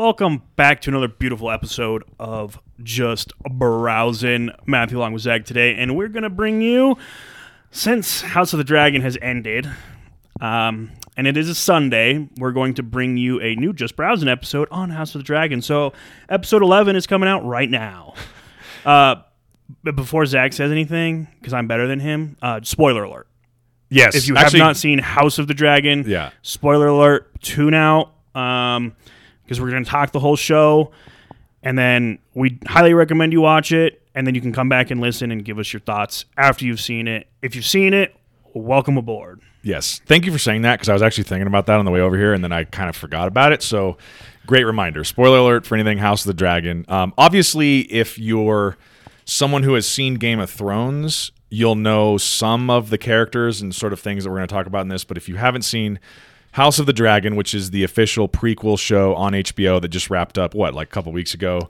Welcome back to another beautiful episode of Just Browsing. Matthew Long with Zach today, and we're going to bring you, since House of the Dragon has ended, um, and it is a Sunday, we're going to bring you a new Just Browsing episode on House of the Dragon. So, episode 11 is coming out right now. Uh, but before Zach says anything, because I'm better than him, uh, spoiler alert. Yes. If you actually, have not seen House of the Dragon, Yeah. spoiler alert, tune out um, because we're going to talk the whole show, and then we highly recommend you watch it, and then you can come back and listen and give us your thoughts after you've seen it. If you've seen it, welcome aboard. Yes. Thank you for saying that because I was actually thinking about that on the way over here and then I kind of forgot about it. So, great reminder. Spoiler alert for anything House of the Dragon. Um, obviously, if you're someone who has seen Game of Thrones, you'll know some of the characters and sort of things that we're going to talk about in this. But if you haven't seen House of the Dragon, which is the official prequel show on HBO that just wrapped up, what, like a couple weeks ago,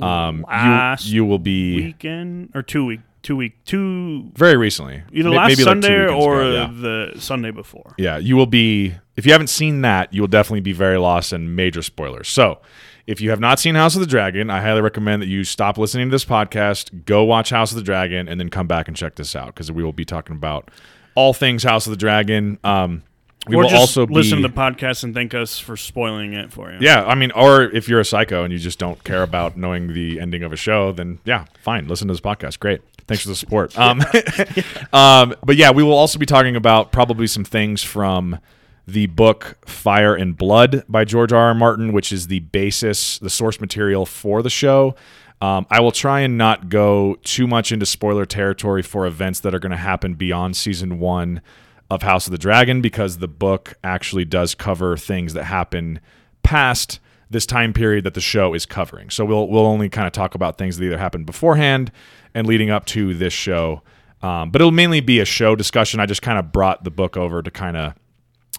um, Last you, you will be Weekend or two week, two week, two very recently. either last maybe Sunday weekends or ago, yeah. the Sunday before. Yeah, you will be. If you haven't seen that, you will definitely be very lost and major spoilers. So, if you have not seen House of the Dragon, I highly recommend that you stop listening to this podcast, go watch House of the Dragon, and then come back and check this out because we will be talking about all things House of the Dragon. Um, we or will also be, listen to the podcast and thank us for spoiling it for you. Yeah, I mean, or if you're a psycho and you just don't care about knowing the ending of a show, then yeah, fine, listen to this podcast. Great. Thanks for the support. Um, um, but yeah, we will also be talking about probably some things from the book Fire and Blood by George R. R. Martin, which is the basis, the source material for the show. Um, I will try and not go too much into spoiler territory for events that are going to happen beyond season one of House of the Dragon because the book actually does cover things that happen past this time period that the show is covering. So we'll we'll only kind of talk about things that either happened beforehand and leading up to this show. Um, but it'll mainly be a show discussion. I just kind of brought the book over to kind of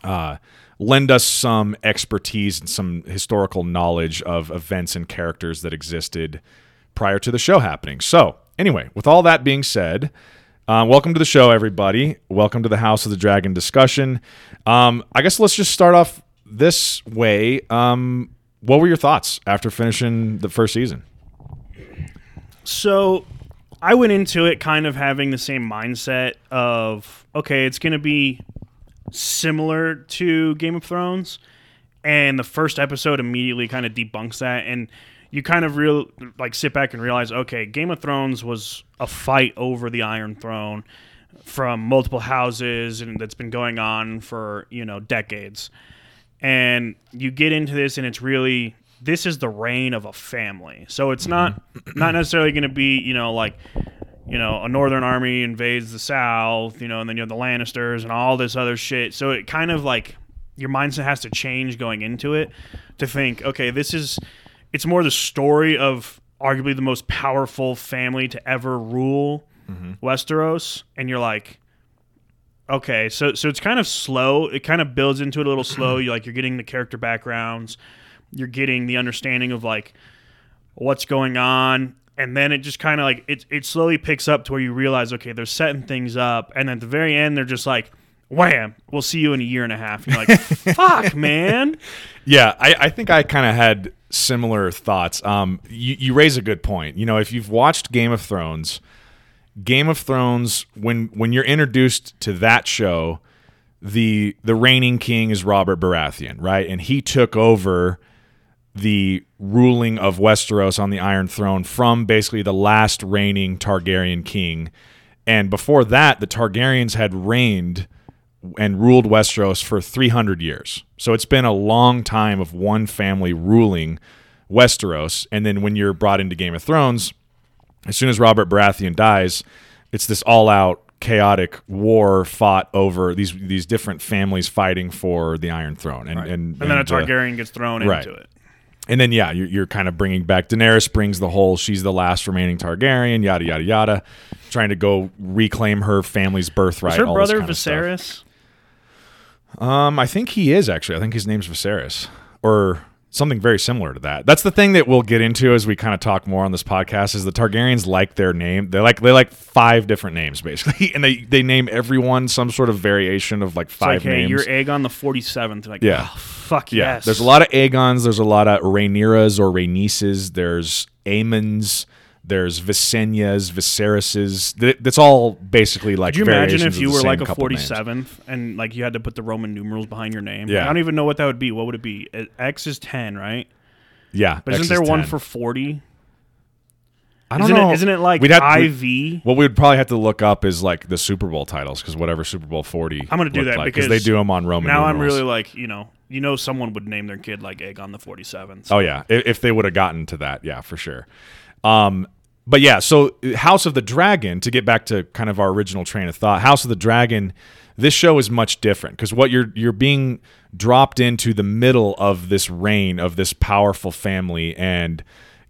uh, lend us some expertise and some historical knowledge of events and characters that existed prior to the show happening. So, anyway, with all that being said, uh, welcome to the show, everybody. Welcome to the House of the Dragon discussion. Um, I guess let's just start off this way. Um, what were your thoughts after finishing the first season? So I went into it kind of having the same mindset of okay, it's going to be similar to Game of Thrones, and the first episode immediately kind of debunks that, and you kind of real like sit back and realize okay, Game of Thrones was a fight over the Iron Throne from multiple houses, and that's been going on for you know decades, and you get into this, and it's really this is the reign of a family. So it's mm-hmm. not not necessarily going to be you know like you know a northern army invades the south, you know, and then you have the Lannisters and all this other shit. So it kind of like your mindset has to change going into it to think, okay, this is it's more the story of arguably the most powerful family to ever rule mm-hmm. Westeros, and you're like. Okay, so so it's kind of slow. It kind of builds into it a little slow. You like you're getting the character backgrounds, you're getting the understanding of like what's going on and then it just kind of like it, it slowly picks up to where you realize okay they're setting things up and at the very end they're just like wham we'll see you in a year and a half and you're like fuck man Yeah, I, I think I kind of had similar thoughts. Um, you, you raise a good point. You know, if you've watched Game of Thrones, Game of Thrones, when when you're introduced to that show, the the reigning king is Robert Baratheon, right? And he took over the ruling of Westeros on the Iron Throne from basically the last reigning Targaryen king. And before that, the Targaryens had reigned and ruled Westeros for 300 years. So it's been a long time of one family ruling Westeros. And then when you're brought into Game of Thrones, as soon as Robert Baratheon dies, it's this all-out chaotic war fought over these these different families fighting for the Iron Throne. And and, and then a uh, targaryen gets thrown right. into it and then yeah, you're, you're kind of bringing back Daenerys brings the whole she's the last remaining Targaryen, yada yada yada, trying to go reclaim her family's birthright. is her all brother kind of stuff. Viserys Um, I think he is actually. I think his name's Viserys, or something very similar to that. That's the thing that we'll get into as we kind of talk more on this podcast. Is the Targaryens like their name? They like they like five different names basically, and they they name everyone some sort of variation of like It's five like, hey, names. you're Aegon the 47th. Like, Yeah. oh, fuck yeah, yes. there's a lot of Aegons. There's a lot of Rhaenyras or Rhaenices. There's Aemons. There's Visenyas, Viserys's. Th- That's all basically like. Could you imagine if you were like a couple names. 47th and like you had to put the Roman numerals behind your name? Yeah. I don't even know what that would be. What would it be? Uh, X is 10, right? Yeah, But X isn't there is one 10. for 40? I don't isn't know. It, isn't it like We'd have to- IV? What we would probably have to look up is like the Super Bowl titles because whatever Super Bowl forty. I'm gonna do that like, because they do them on Roman. now I'm really like, you know, you know, someone would name their kid like Aegon the 47th. Oh yeah, if, if they would have gotten to that, yeah, for sure. Um, but yeah, so uh, House of the Dragon. To get back to kind of our original train of thought, House of the Dragon. This show is much different because what you're you're being dropped into the middle of this reign of this powerful family, and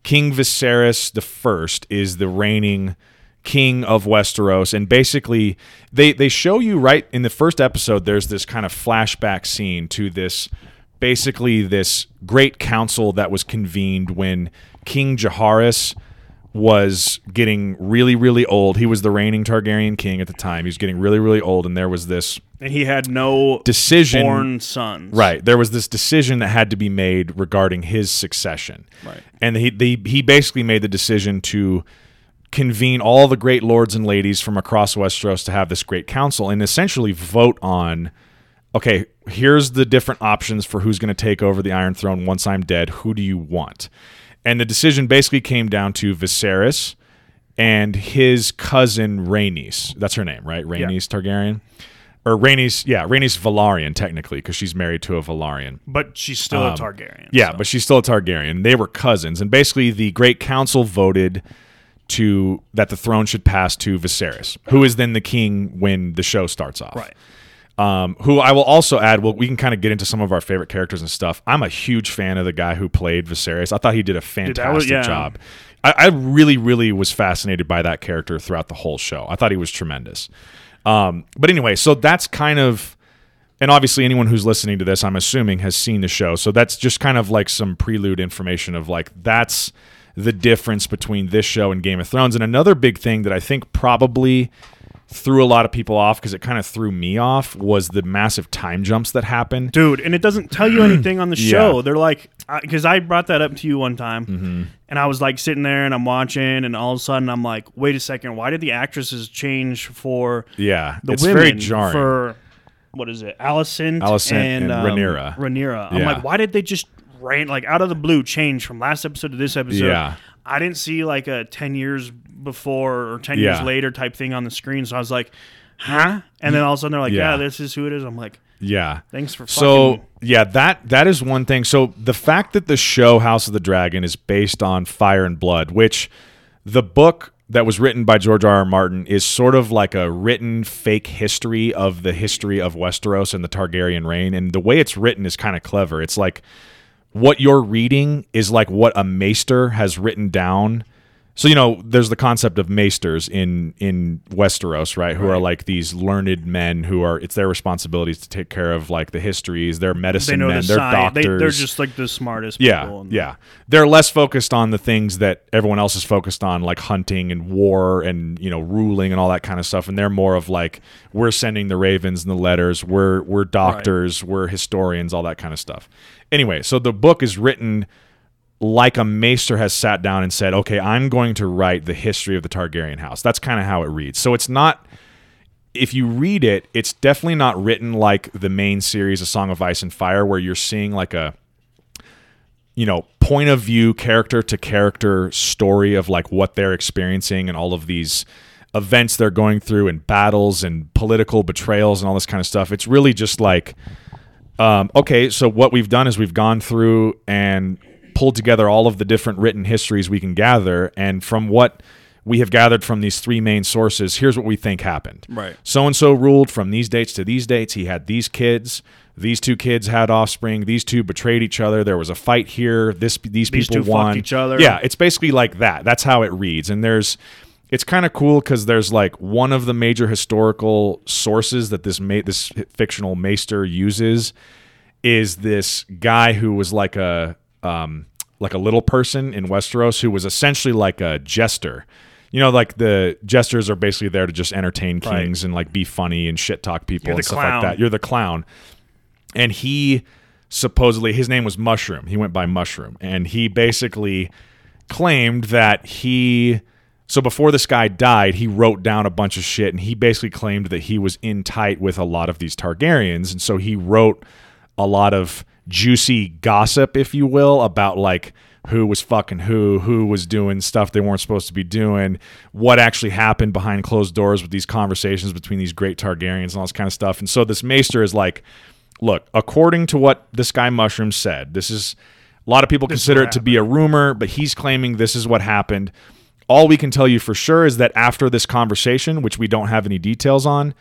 King Viserys the First is the reigning king of Westeros, and basically they they show you right in the first episode. There's this kind of flashback scene to this basically this great council that was convened when King Jaehaerys was getting really really old. He was the reigning Targaryen king at the time. He was getting really really old, and there was this And he had no decision born sons. Right. There was this decision that had to be made regarding his succession. Right. And he they, he basically made the decision to convene all the great lords and ladies from across Westeros to have this great council and essentially vote on okay, here's the different options for who's going to take over the Iron Throne once I'm dead. Who do you want? And the decision basically came down to Viserys and his cousin Rhaenys. That's her name, right? Rhaenys Targaryen. Or Rhaenys, yeah, Rhaenys Velaryon technically because she's married to a Velaryon. But she's still a Targaryen. Um, Yeah, so. but she's still a Targaryen. They were cousins, and basically the Great Council voted to that the throne should pass to Viserys, who is then the king when the show starts off. Right. Um, who I will also add. Well, we can kind of get into some of our favorite characters and stuff. I'm a huge fan of the guy who played Viserys. I thought he did a fantastic was- yeah. job. I, I really, really was fascinated by that character throughout the whole show. I thought he was tremendous. Um, but anyway, so that's kind of and obviously anyone who's listening to this i'm assuming has seen the show so that's just kind of like some prelude information of like that's the difference between this show and game of thrones and another big thing that i think probably threw a lot of people off because it kind of threw me off was the massive time jumps that happened Dude, and it doesn't tell you anything on the Yeah. show. They're like, because I brought that up to you one time, and I was like sitting there and I'm watching, and all of a sudden I'm like, wait a second, why did the actresses change for yeah the it's women very jarring for what is it, and, and um, Rhaenyra. Rhaenyra. I'm Yeah. like, why did they just ran like out of the blue change from last episode to this episode? Yeah. I didn't see like a ten years before or ten Yeah. years later type thing on the screen, so I was like, huh? And then all of a sudden they're like, Yeah. yeah, this is who it is. I'm like, yeah thanks for So yeah, that that is one thing. So the fact that the show House of the Dragon is based on Fire and Blood, which the book that was written by George R. R. Martin is sort of like a written fake history of the history of Westeros and the Targaryen reign. And the way it's written is kind of clever. It's like what you're reading is like what a maester has written down. So you know, there's the concept of maesters in in Westeros, right? Who are like these learned men who are it's their responsibilities to take care of like the histories. They medicine know men. the They're science. They, doctors. they're just like the smartest yeah, yeah. They're less focused on the things that everyone else is focused on, like hunting and war and you know ruling and all that kind of stuff. And they're more of like we're sending the ravens and the letters. We're we're doctors. We're historians. All that kind of stuff. Anyway, so the book is written like a maester has sat down and said, "Okay, I'm going to write the history of the Targaryen house." That's kind of how it reads. So it's not if you read it, it's definitely not written like the main series, A Song of Ice and Fire, where you're seeing like a you know point of view character to character story of like what they're experiencing and all of these events they're going through and battles and political betrayals and all this kind of stuff it's really just like um, okay so what we've done is we've gone through and pulled together all of the different written histories we can gather and from what we have gathered from these three main sources here's what we think happened Right. so and so ruled from these dates to these dates. He had these kids. These two kids had offspring. These two betrayed each other. There was a fight here. This these, These people two fucked won. each other. Yeah, it's basically like that. That's how it reads. And there's it's kind of cool because there's like one of the major historical sources that this ma- this fictional maester uses is this guy who was like a um, like a little person in Westeros who was essentially like a jester. You know, like the jesters are basically there to just entertain Right. kings and like be funny and shit talk people and stuff clown. like that. You're the clown. And he supposedly his name was Mushroom. He went by Mushroom, and he basically claimed that he so before this guy died, he wrote down a bunch of shit and he basically claimed that he was in tight with a lot of these Targaryens and so he wrote a lot of juicy gossip if you will about like who was fucking who, who was doing stuff they weren't supposed to be doing, what actually happened behind closed doors with these conversations between these great Targaryens and all this kind of stuff. And so this maester is like, look, according to what this guy Mushroom said, this is a lot of people is consider it to be a rumor, but he's claiming this is what happened. All we can tell you for sure is that after this conversation, which we don't have any details on,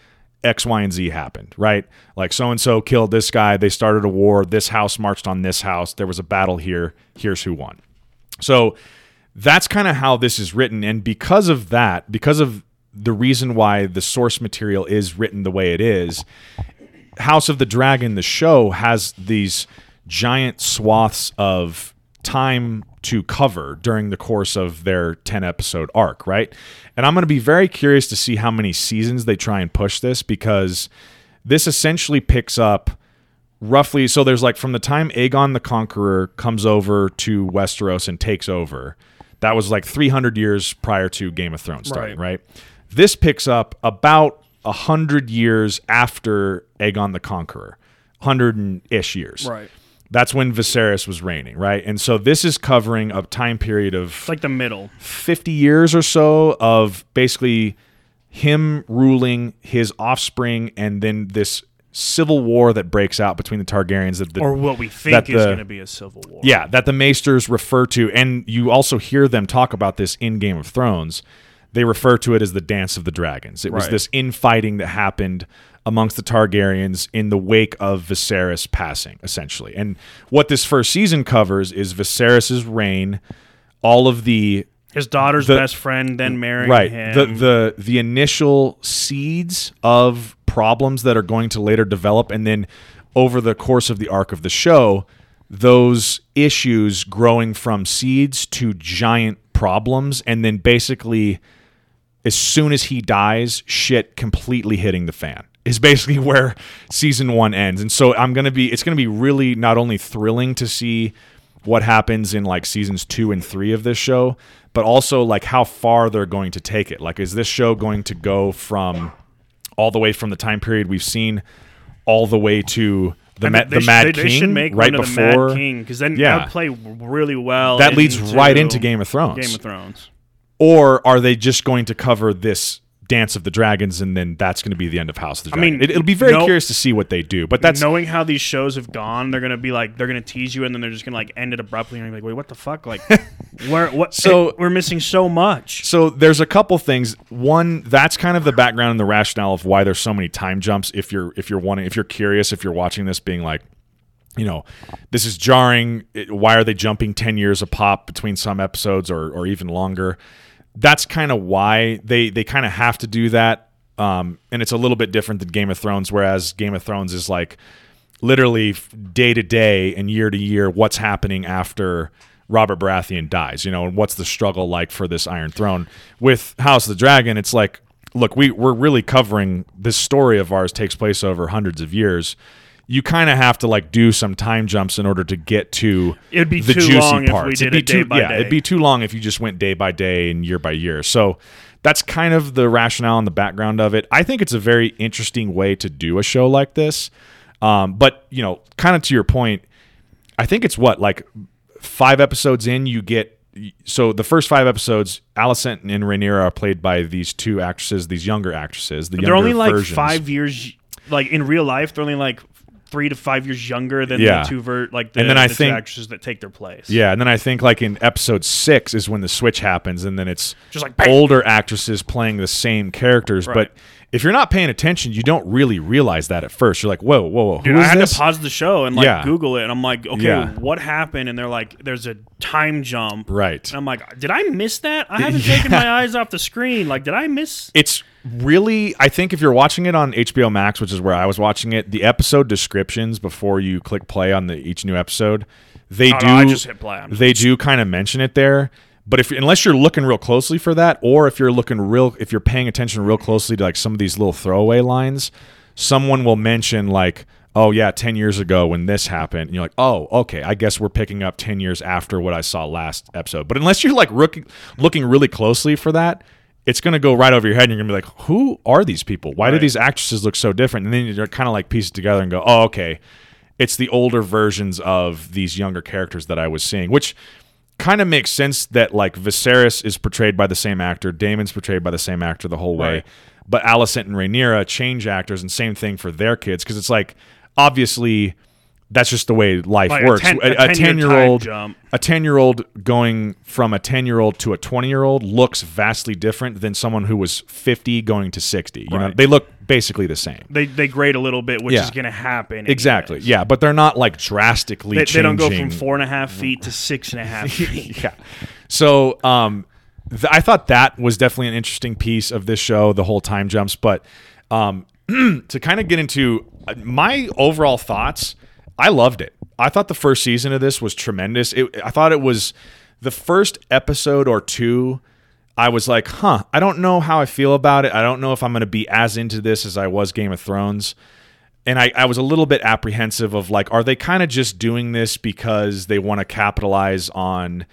X, Y, and Z happened, right? Like so and so killed this guy. They started a war. This house marched on this house. There was a battle here. Here's who won. So that's kind of how this is written. And because of that, because of the reason why the source material is written the way it is, House of the Dragon, the show, has these giant swaths of time to cover during the course of their 10 episode arc, right? And I'm going to be very curious to see how many seasons they try and push this because this essentially picks up roughly so there's like from the time Aegon the Conqueror comes over to Westeros and takes over. That was like 300 years prior to Game of Thrones starting, Right. right? This picks up about 100 years after Aegon the Conqueror. 100 and ish years. Right. That's when Viserys was reigning, right? And so this is covering a time period of It's like the middle. 50 years or so of basically him ruling his offspring and then this civil war that breaks out between the Targaryens that the, Or what we think is going to be a civil war. yeah, that the Maesters refer to, and you also hear them talk about this in Game of Thrones. They refer to it as the Dance of the Dragons. It was Right. this infighting that happened amongst the Targaryens in the wake of Viserys passing, essentially. And what this first season covers is Viserys' reign, all of the His daughter's The- best friend then marrying right him. the the the initial seeds of problems that are going to later develop and then over the course of the arc of the show those issues growing from seeds to giant problems and then basically as soon as he dies shit completely hitting the fan is basically where season 1 ends and so I'm going to be it's going to be really not only thrilling to see what happens in like seasons 2 and 3 of this show but also like how far they're going to take it like is this show going to go from all the way from the time period we've seen all the way to the, I Ma- the Mad should, King they, they make right one before the Mad King because then Yeah. that would play really well. that leads right into Game of Thrones. Game of Thrones. or are they just going to cover this Dance of the Dragons and then that's going to be the end of House of the I mean, it, it'll be very no- curious to see what they do. But that's knowing how these shows have gone, they're gonna be like they're gonna tease you, and then they're just gonna like end it abruptly, and you're like, wait, what the fuck? Like, where what? So- it- we're missing so much. So there's a couple things. One, that's kind of the background and the rationale of why there's so many time jumps. If you're if you're wanting if you're curious, if you're watching this, being like, you know, this is jarring. Why are they jumping ten years a pop between some episodes or or even longer? That's kind of why they they kind of have to do that. Um, and it's a little bit different than Game of Thrones, whereas Game of Thrones is like literally day to day and year to year what's happening after Robert Baratheon dies, you know, and what's the struggle like for this Iron Throne. With House of the Dragon, it's like, look, we we're really covering this story of ours takes place over hundreds of years. You kind of have to like do some time jumps in order to get to It'd be the too juicy long if we parts. did it'd be it day too, by yeah, day. it'd be too long if you just went day by day and year by year. So that's kind of the rationale and the background of it. I think it's a very interesting way to do a show like this. Um, but you know, kind of to your point, I think it's what like five episodes in, you get so the first five episodes, Alicent and Rhaenyra are played by these two actresses, these younger actresses. The they're only like versions. five years. Like in real life, they're only like three to five years younger than Yeah. the two ver- like the, And then I the think- actresses that take their place. Yeah, and then I think like in episode six is when the switch happens, and then it's Just like, bam! older actresses playing the same characters. Right. But if you're not paying attention, you don't really realize that at first. You're like, whoa, whoa, whoa, Dude, I had this? to pause the show and like Yeah. Google it, and I'm like, okay, Yeah. what happened? And they're like, there's a time jump. Right. And I'm like, did I miss that? I haven't taken my eyes off the screen. Like, did I miss? It's really, I think if you're watching it on HBO Max, which is where I was watching it, the episode descriptions before you click play on the each new episode, they Oh, do no, I just hit play. They do kind of mention it there. But if unless you're looking real closely for that, or if you're looking real, if you're paying attention real closely to like some of these little throwaway lines, someone will mention like, "Oh yeah, ten years ago when this happened," and you're like, "Oh, okay, I guess we're picking up ten years after what I saw last episode." But unless you're like looking really closely for that, it's gonna go right over your head, and you're gonna be like, "Who are these people? Why do these actresses look so different?" And then you're kind of like piece it together and go, "Oh, okay." It's the older versions of these younger characters that I was seeing, which kind of makes sense that like Viserys is portrayed by the same actor, Daemon's portrayed by the same actor the whole way, Right. but Alicent and Rhaenyra change actors, and same thing for their kids because it's like obviously that's just the way life Like works. a, a 10 year ten year time old, a ten year old going from a ten year old to a twenty year old looks vastly different than someone who was fifty going to sixty. You know, they look basically the same. they they grade a little bit, which Yeah. is going to happen. Exactly. anyways. Yeah, but they're not like drastically They, they don't go from four and a half feet to six and a half feet. yeah. So um, th- I thought that was definitely an interesting piece of this show, the whole time jumps. But um, to kind of get into uh, my overall thoughts, I loved it. I thought the first season of this was tremendous. It, I thought it was the first episode or two. I was like, huh, I don't know how I feel about it. I don't know if I'm going to be as into this as I was Game of Thrones and I, I was a little bit apprehensive of like, are they kind of just doing this because they want to capitalize on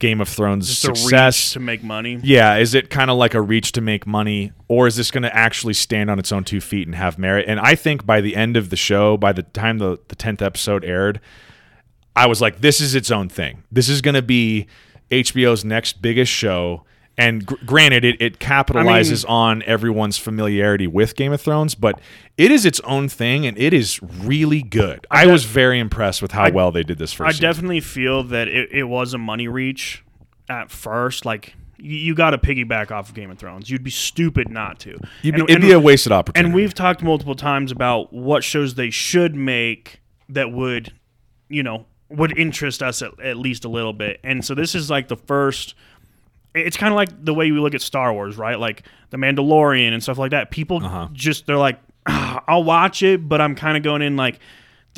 Game of Thrones Just a reach success? to make money. Yeah, is it kind of like a reach to make money, or is this going to actually stand on its own two feet and have merit? And I think by the end of the show, by the time the the tenth episode aired, I was like, this is its own thing. This is going to be HBO's next biggest show. And gr- granted, it, it capitalizes on everyone's familiarity with Game of Thrones, but it is its own thing, and it is really good. I, def- was very impressed with how I- well they did this first I season. definitely feel that it, it was a money reach at first. Like you, got to piggyback off of Game of Thrones. You'd be stupid not to. You'd be- And- it'd and- be a wasted opportunity. And we've talked multiple times about what shows they should make that would, you know, would interest us at, at least a little bit. And so this is like the first. It's kind of like the way we look at Star Wars, right? Like the Mandalorian and stuff like that. People Uh-huh. just they're like, "Ah, I'll watch it, but I'm kind of going in like,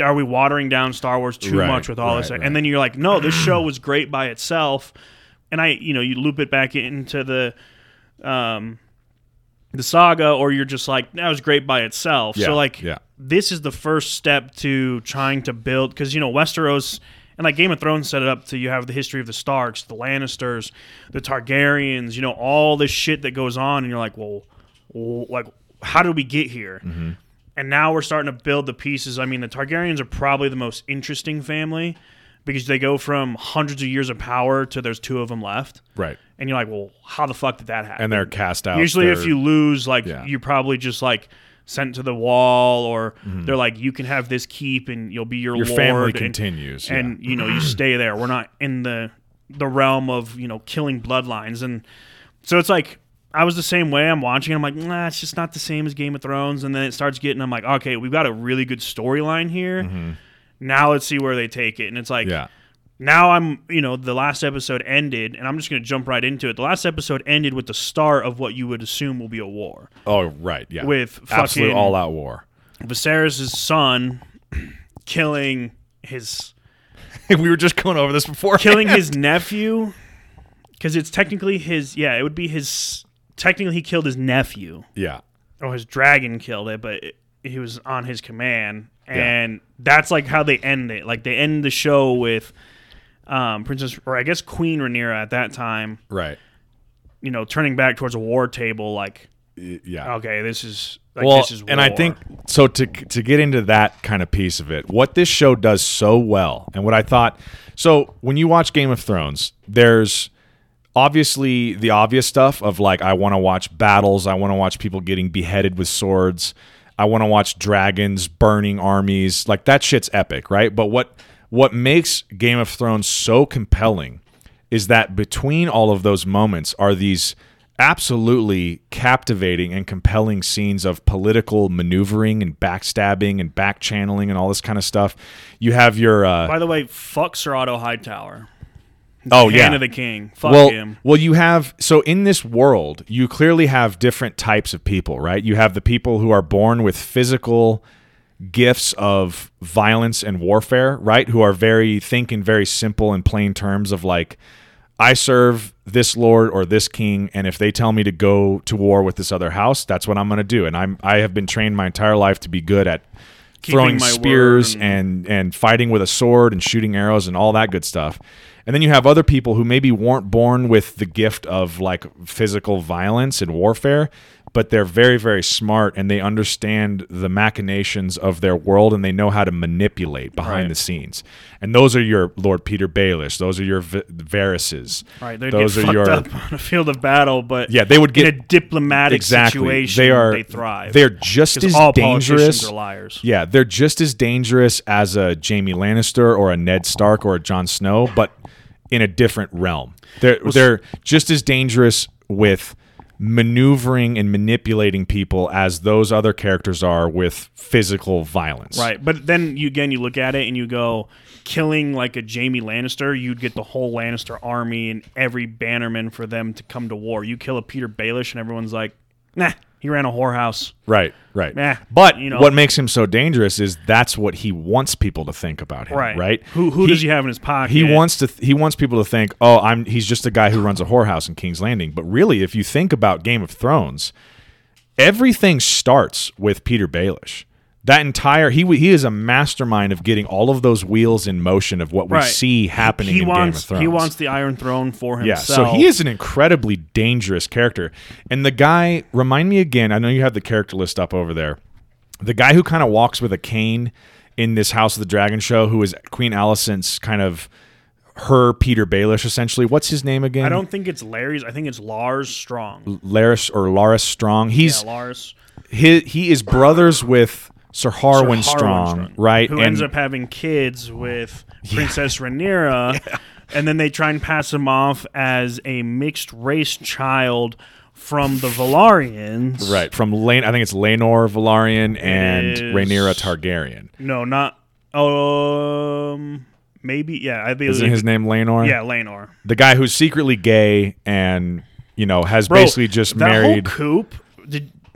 are we watering down Star Wars too Right, much with all this? right, right. And then you're like, no, this show was great by itself. And I, you know, you loop it back into the, um, the saga, or you're just like, that was great by itself. Yeah, so like, yeah. this is the first step to trying to build because you know Westeros and like Game of Thrones set it up to you have the history of the Starks, the Lannisters, the Targaryens, you know all this shit that goes on, and you're like, well, like how did we get here? Mm-hmm. And now we're starting to build the pieces. I mean, the Targaryens are probably the most interesting family because they go from hundreds of years of power to there's two of them left, right. and you're like, well, how the fuck did that happen? And they're cast out. Usually, if you lose, like Yeah. you're probably just like sent to the wall, or Mm-hmm. they're like, you can have this keep and you'll be your, your lord, family and, continues. yeah. and you know you stay there. We're not in the the realm of you know killing bloodlines, and so it's like I was the same way. I'm watching, I'm like, nah, it's just not the same as Game of Thrones, and then it starts getting. I'm like, okay, we've got a really good storyline here. Now let's see where they take it, and it's like Mm-hmm. yeah. Now I'm, you know, the last episode ended, and I'm just going to jump right into it. The last episode ended with the start of what you would assume will be a war Oh, right. Yeah. with absolute fucking all out war. Viserys' son killing his we were just going over this before. killing his nephew because it's technically his. Yeah, it would be his. Technically, he killed his nephew, Yeah. or his dragon killed it, but it, he was on his command, and that's like how they end it. Like they end the show with. Um, Princess, or I guess Queen Rhaenyra at that time, Right. you know, turning back towards a war table, like, Yeah. okay, this is like well, this is and I think so. To to get into that kind of piece of it, what this show does so well, and what I thought. So when you watch Game of Thrones, there's obviously the obvious stuff of like I want to watch battles, I want to watch people getting beheaded with swords, I want to watch dragons burning armies. Like that shit's epic, right? But what what makes Game of Thrones so compelling is that between all of those moments are these absolutely captivating and compelling scenes of political maneuvering and backstabbing and back channeling and all this kind of stuff. You have your uh, By the way, fuck Sir Otto Hightower. oh Hand yeah of the king. Fuck well, him. well, you have so in this world, you clearly have different types of people, right? You have the people who are born with physical gifts of violence and warfare, right? Who are very think in very simple and plain terms of like, I serve this lord or this king, and if they tell me to go to war with this other house, that's what I'm going to do. And I'm I have been trained my entire life to be good at Keeping throwing spears word and and fighting with a sword and shooting arrows and all that good stuff. And then you have other people who maybe weren't born with the gift of like physical violence and warfare, but they're very very smart and they understand the machinations of their world and they know how to manipulate behind Right. the scenes. And those are your Lord Petyr Baelish, those are your v-. Right, they those get are fucked your up on a field of battle, but Yeah, they would get in a diplomatic exactly. situation. They are they thrive. They're just as all dangerous. are liars. Yeah, they're just as dangerous as a Jaime Lannister or a Ned Stark or a Jon Snow, but in a different realm. They're they're just as dangerous with maneuvering and manipulating people as those other characters are with physical violence. Right, but then you again you look at it and you go, killing like a Jaime Lannister, you'd get the whole Lannister army and every bannerman for them to come to war. You kill a Petyr Baelish and everyone's like, nah, he ran a whorehouse. Right, right. Eh, but you know. what makes him so dangerous is that's what he wants people to think about him, Right, right? Who who does he have in his pocket? He wants to. He wants people to think, "Oh, I'm." He's just a guy who runs a whorehouse in King's Landing. But really, if you think about Game of Thrones, everything starts with Petyr Baelish. That entire he he is a mastermind of getting all of those wheels in motion of what we Right. see happening He in wants Game of Thrones. he wants the Iron Throne for himself. Yeah, so he is an incredibly dangerous character. And the guy, remind me again, I know you have the character list up over there. The guy who kind of walks with a cane in this House of the Dragon show, who is Queen Alicent's kind of her Petyr Baelish, essentially. What's his name again? I don't think it's Larry's. I think it's Lars Strong. Larys or Larys Strong. He's yeah, Lars. he, he is brothers with Sir Harwin, Strong, right? Who and ends up having kids with Princess Rhaenyra, and then they try and pass him off as a mixed race child from the Velaryons. right from Lane, I think it's Laenor Velaryon and is- Rhaenyra Targaryen. No, not. Um. Maybe. Yeah. I believe. Isn't his name Laenor? Yeah, Laenor. the guy who's secretly gay and you know has Bro, basically just that married whole coup.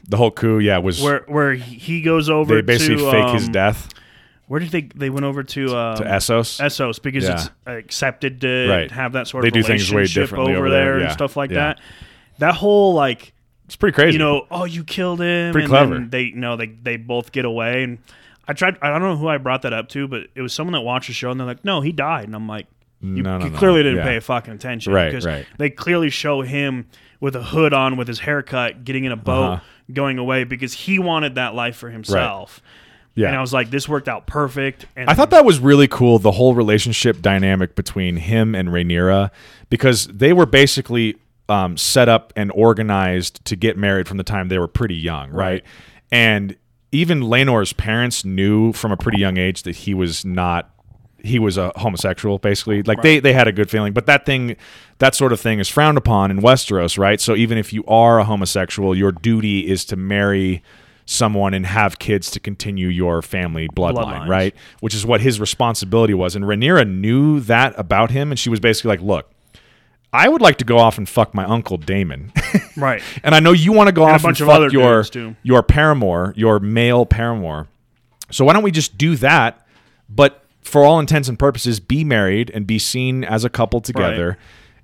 The whole coup. Yeah, was where where he goes over they basically to fake his um, death Where did they they went over to um, to Essos. Essos because Yeah. it's accepted to Right. have that sort They of do things way relationship differently over over there, there, and stuff like yeah. that. That whole like it's pretty crazy. you know, oh you killed him. Pretty and clever. then They you know they they both get away and I tried. I don't know who I brought that up to, but it was someone that watched the show and they're like, "No, he died," and I'm like, "You, No, no, you no. clearly didn't Yeah. pay fucking attention, Right, Because right. they clearly show him with a hood on, with his haircut, getting in a boat, Uh-huh. Going away because he wanted that life for himself. yeah. And I was like, "This worked out perfect." And I thought that was really cool, the whole relationship dynamic between him and Rhaenyra, because they were basically um, set up and organized to get married from the time they were pretty young, right? Right. And even Laenor's parents knew from a pretty young age that he was not he was a homosexual basically like they they had a good feeling but that thing that sort of thing is frowned upon in Westeros right so even if you are a homosexual your duty is to marry someone and have kids to continue your family bloodline Bloodlines. right which is what his responsibility was and Rhaenyra knew that about him and she was basically like look I would like to go off and fuck my uncle Daemon right. and I know you want to go a off bunch and of fuck other your your paramour, your male paramour. So why don't we just do that? But for all intents and purposes, be married and be seen as a couple together.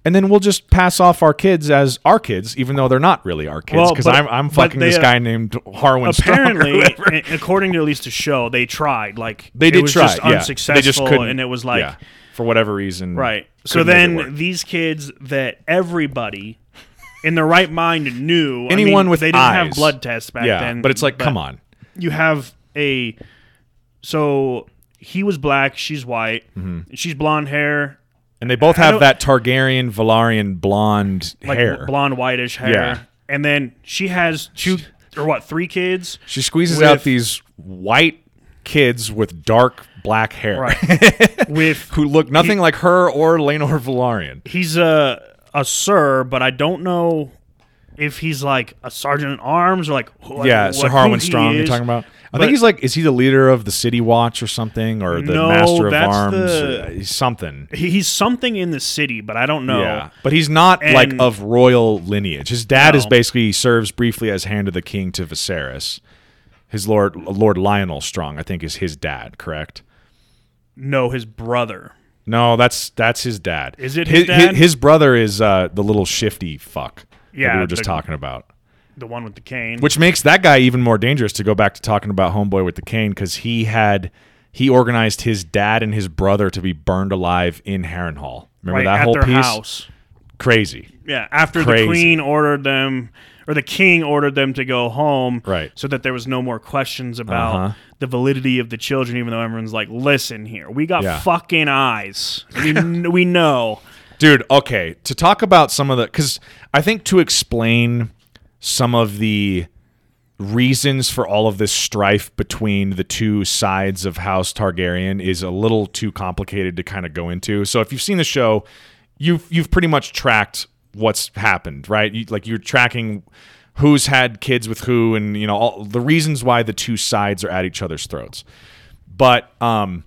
And then we'll just pass off our kids as our kids, even though they're not really our kids. Well, Because but- I'm, I'm fucking they, this uh, guy named Harwin Apparently, according to at least the show, they tried. Like they it did was try. just yeah. unsuccessful, They just couldn't. and it was like yeah, for whatever reason. right. So couldn't make it then these kids that everybody in their right mind knew. I Anyone mean, with they didn't have blood tests back yeah, then. but it's like, come on. you have a so he was black, she's white, Mm-hmm. she's blonde hair, And they both have that Targaryen, Velaryon blonde like hair. blonde whitish hair, Yeah. and then she has two or what three kids, She squeezes With- out these white kids with dark black hair right? With who look nothing like her or Laenor Velaryon. he's a a sir, but I don't know if he's like a sergeant at arms or like, who- yeah, what, Sir Harwin he Strong you're talking about. I think he's like is he the leader of the City Watch or something or the No, Master of Arms? the- Uh, something. He's something in the city, but I don't know. Yeah, but he's not like of royal lineage. His dad is basically he serves briefly as hand of the king to Viserys. His Lord Lord Lyonel Strong, I think, is his dad. Correct? No, his brother. No, that's that's his dad. Is it his, his dad? His, brother is uh, the little shifty fuck that Yeah, we were just the- talking about. The one with the cane. Which makes that guy even more dangerous to go back to talking about Homeboy with the cane because he had he organized his dad and his brother to be burned alive in Harrenhal. Remember right that at whole their piece? house. Crazy. Yeah, after Crazy. the queen ordered them, or the king ordered them to go home, Right. So that there was no more questions about Uh-huh. the validity of the children, even though everyone's like, "Listen here, we got Yeah. fucking eyes. We we know." Dude, okay. To talk about some of the cuz I think to explain some of the reasons for all of this strife between the two sides of House Targaryen is a little too complicated to kind of go into. So if you've seen the show, you've you've pretty much tracked what's happened, right? You, like you're tracking who's had kids with who and you know all the reasons why the two sides are at each other's throats. But um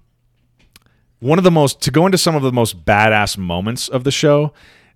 one of the most to go into some of the most badass moments of the show.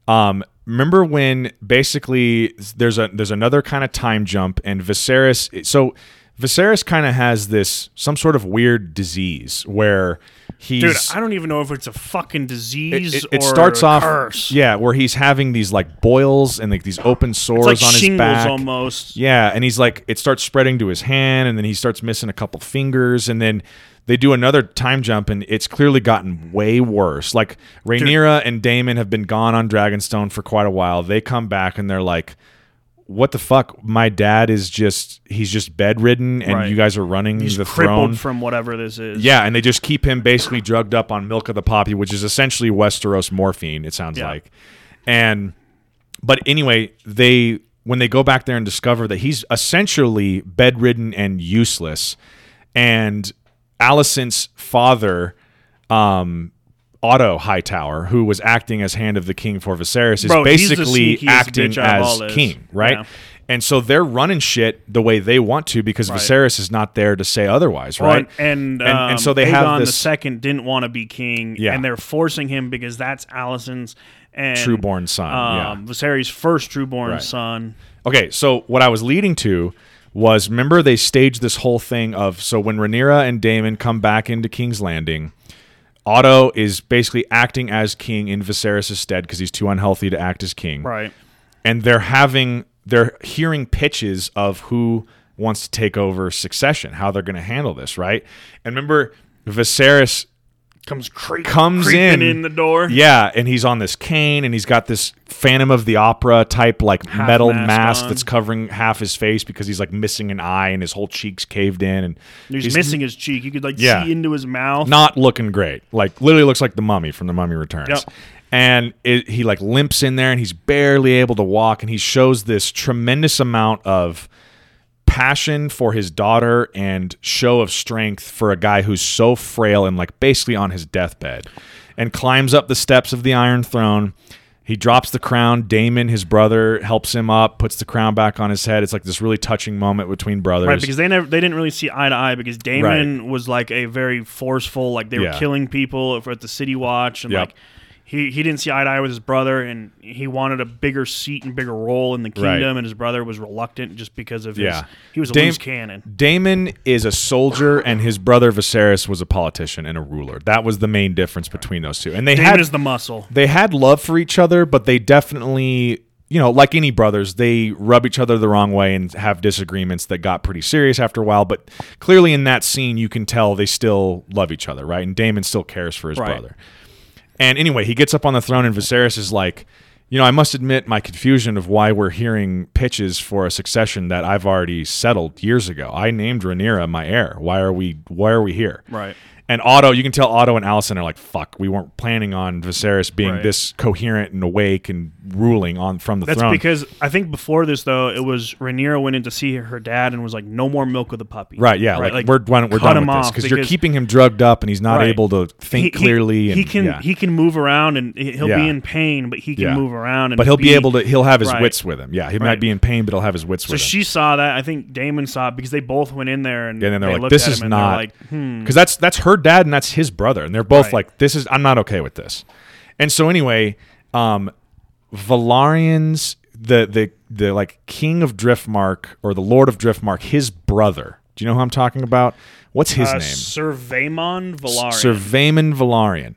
Um, remember when basically there's a there's another kind of time jump and Viserys. So Viserys kind of has this some sort of weird disease where he's Dude, I don't even know if it's a fucking disease it, it or starts off curse. yeah where he's having these like boils and like these open sores like on his back almost. yeah, and he's like, it starts spreading to his hand, and then he starts missing a couple fingers, and then they do another time jump, and it's clearly gotten way worse. Like Rhaenyra and Daemon have been gone on Dragonstone for quite a while. They come back, and they're like, "What the fuck? My dad is just—he's just bedridden, and Right. you guys are running He's the crippled throne." from whatever this is. Yeah, and they just keep him basically drugged up on milk of the poppy, which is essentially Westeros morphine. It sounds Yeah. like, and but anyway, they when they go back there and discover that he's essentially bedridden and useless, and Alicent's father, um, Otto Hightower, who was acting as hand of the king for Viserys, is Bro, basically acting bitch out of as king, right? Yeah. And so they're running shit the way they want to because Right. Viserys is not there to say otherwise, right? and, and, And- um, and so they Aegon have the second didn't want to be king, Yeah. and they're forcing him because that's Alicent's and Trueborn son, yeah. um, Viserys' first trueborn Right. son. Okay, so what I was leading to was remember they staged this whole thing of so when Rhaenyra and Daemon come back into King's Landing, Otto is basically acting as king in Viserys' stead because he's too unhealthy to act as king. Right. And they're having they're hearing pitches of who wants to take over succession, how they're going to handle this, right? And remember Viserys Comes cre- Comes creeping in. in the door. Yeah, and he's on this cane, and he's got this Phantom of the Opera type like Half metal mask mask, that's covering half his face because he's like missing an eye and his whole cheeks caved in, and He's, missing his cheek. You could like Yeah. see into his mouth. not looking great. Like literally looks like the Mummy from The Mummy Returns. Yep. And it, he like limps in there, and he's barely able to walk, and he shows this tremendous amount of passion for his daughter and show of strength for a guy who's so frail and like basically on his deathbed and climbs up the steps of the iron throne. He drops the crown. Daemon his brother helps him up puts the crown back on his head. It's like this really touching moment between brothers. Right, because they never they didn't really see eye to eye because Daemon was like a very forceful, like they were Yeah. killing people for at the City Watch, and Yep. like he he didn't see eye to eye with his brother, and he wanted a bigger seat and bigger role in the Right. kingdom, and his brother was reluctant just because of his Yeah. he was a Dam- loose cannon. Daemon is a soldier, and his brother Viserys was a politician and a ruler. That was the main difference between those two. And they Daemon had is the muscle. they had love for each other, but they definitely, you know, like any brothers, they rub each other the wrong way and have disagreements that got pretty serious after a while. But clearly, in that scene, you can tell they still love each other, right? And Daemon still cares for his Right. brother. And anyway, he gets up on the throne, and Viserys is like, you know, I must admit my confusion of why we're hearing pitches for a succession that I've already settled years ago. I named Rhaenyra my heir. Why are we? Why are we here? Right. And Otto, you can tell Otto and Alicent are like, "Fuck, we weren't planning on Viserys being Right. this coherent and awake and ruling on from the That's throne." because I think before this though, it was Rhaenyra went in to see her dad and was like, "No more milk of the puppy." right? Yeah, like, we're done. We're cut done him with this off because you're keeping him drugged up and he's not Right. able to think He- he- clearly. He, and, can yeah. he can move around and he- he'll Yeah. be in pain, but he can Yeah. move around. And but he'll be, able to. He'll have his Right. wits with him. Yeah, he might Right. be in pain, but he'll have his wits So with him. So she saw that. I think Daemon saw it because they both went in there and, And then they're they like, looked "This at is him and they're not like, hmm. because that's that's her dad and that's his brother, and they're both Right. like, "This is I'm not okay with this." And so anyway, um, Velaryon's the the the like king of Driftmark or the Lord of Driftmark, his brother, Do you know who I'm talking about? What's his Uh, name? Surveymon Velaryon. Sir Vaemond Velaryon.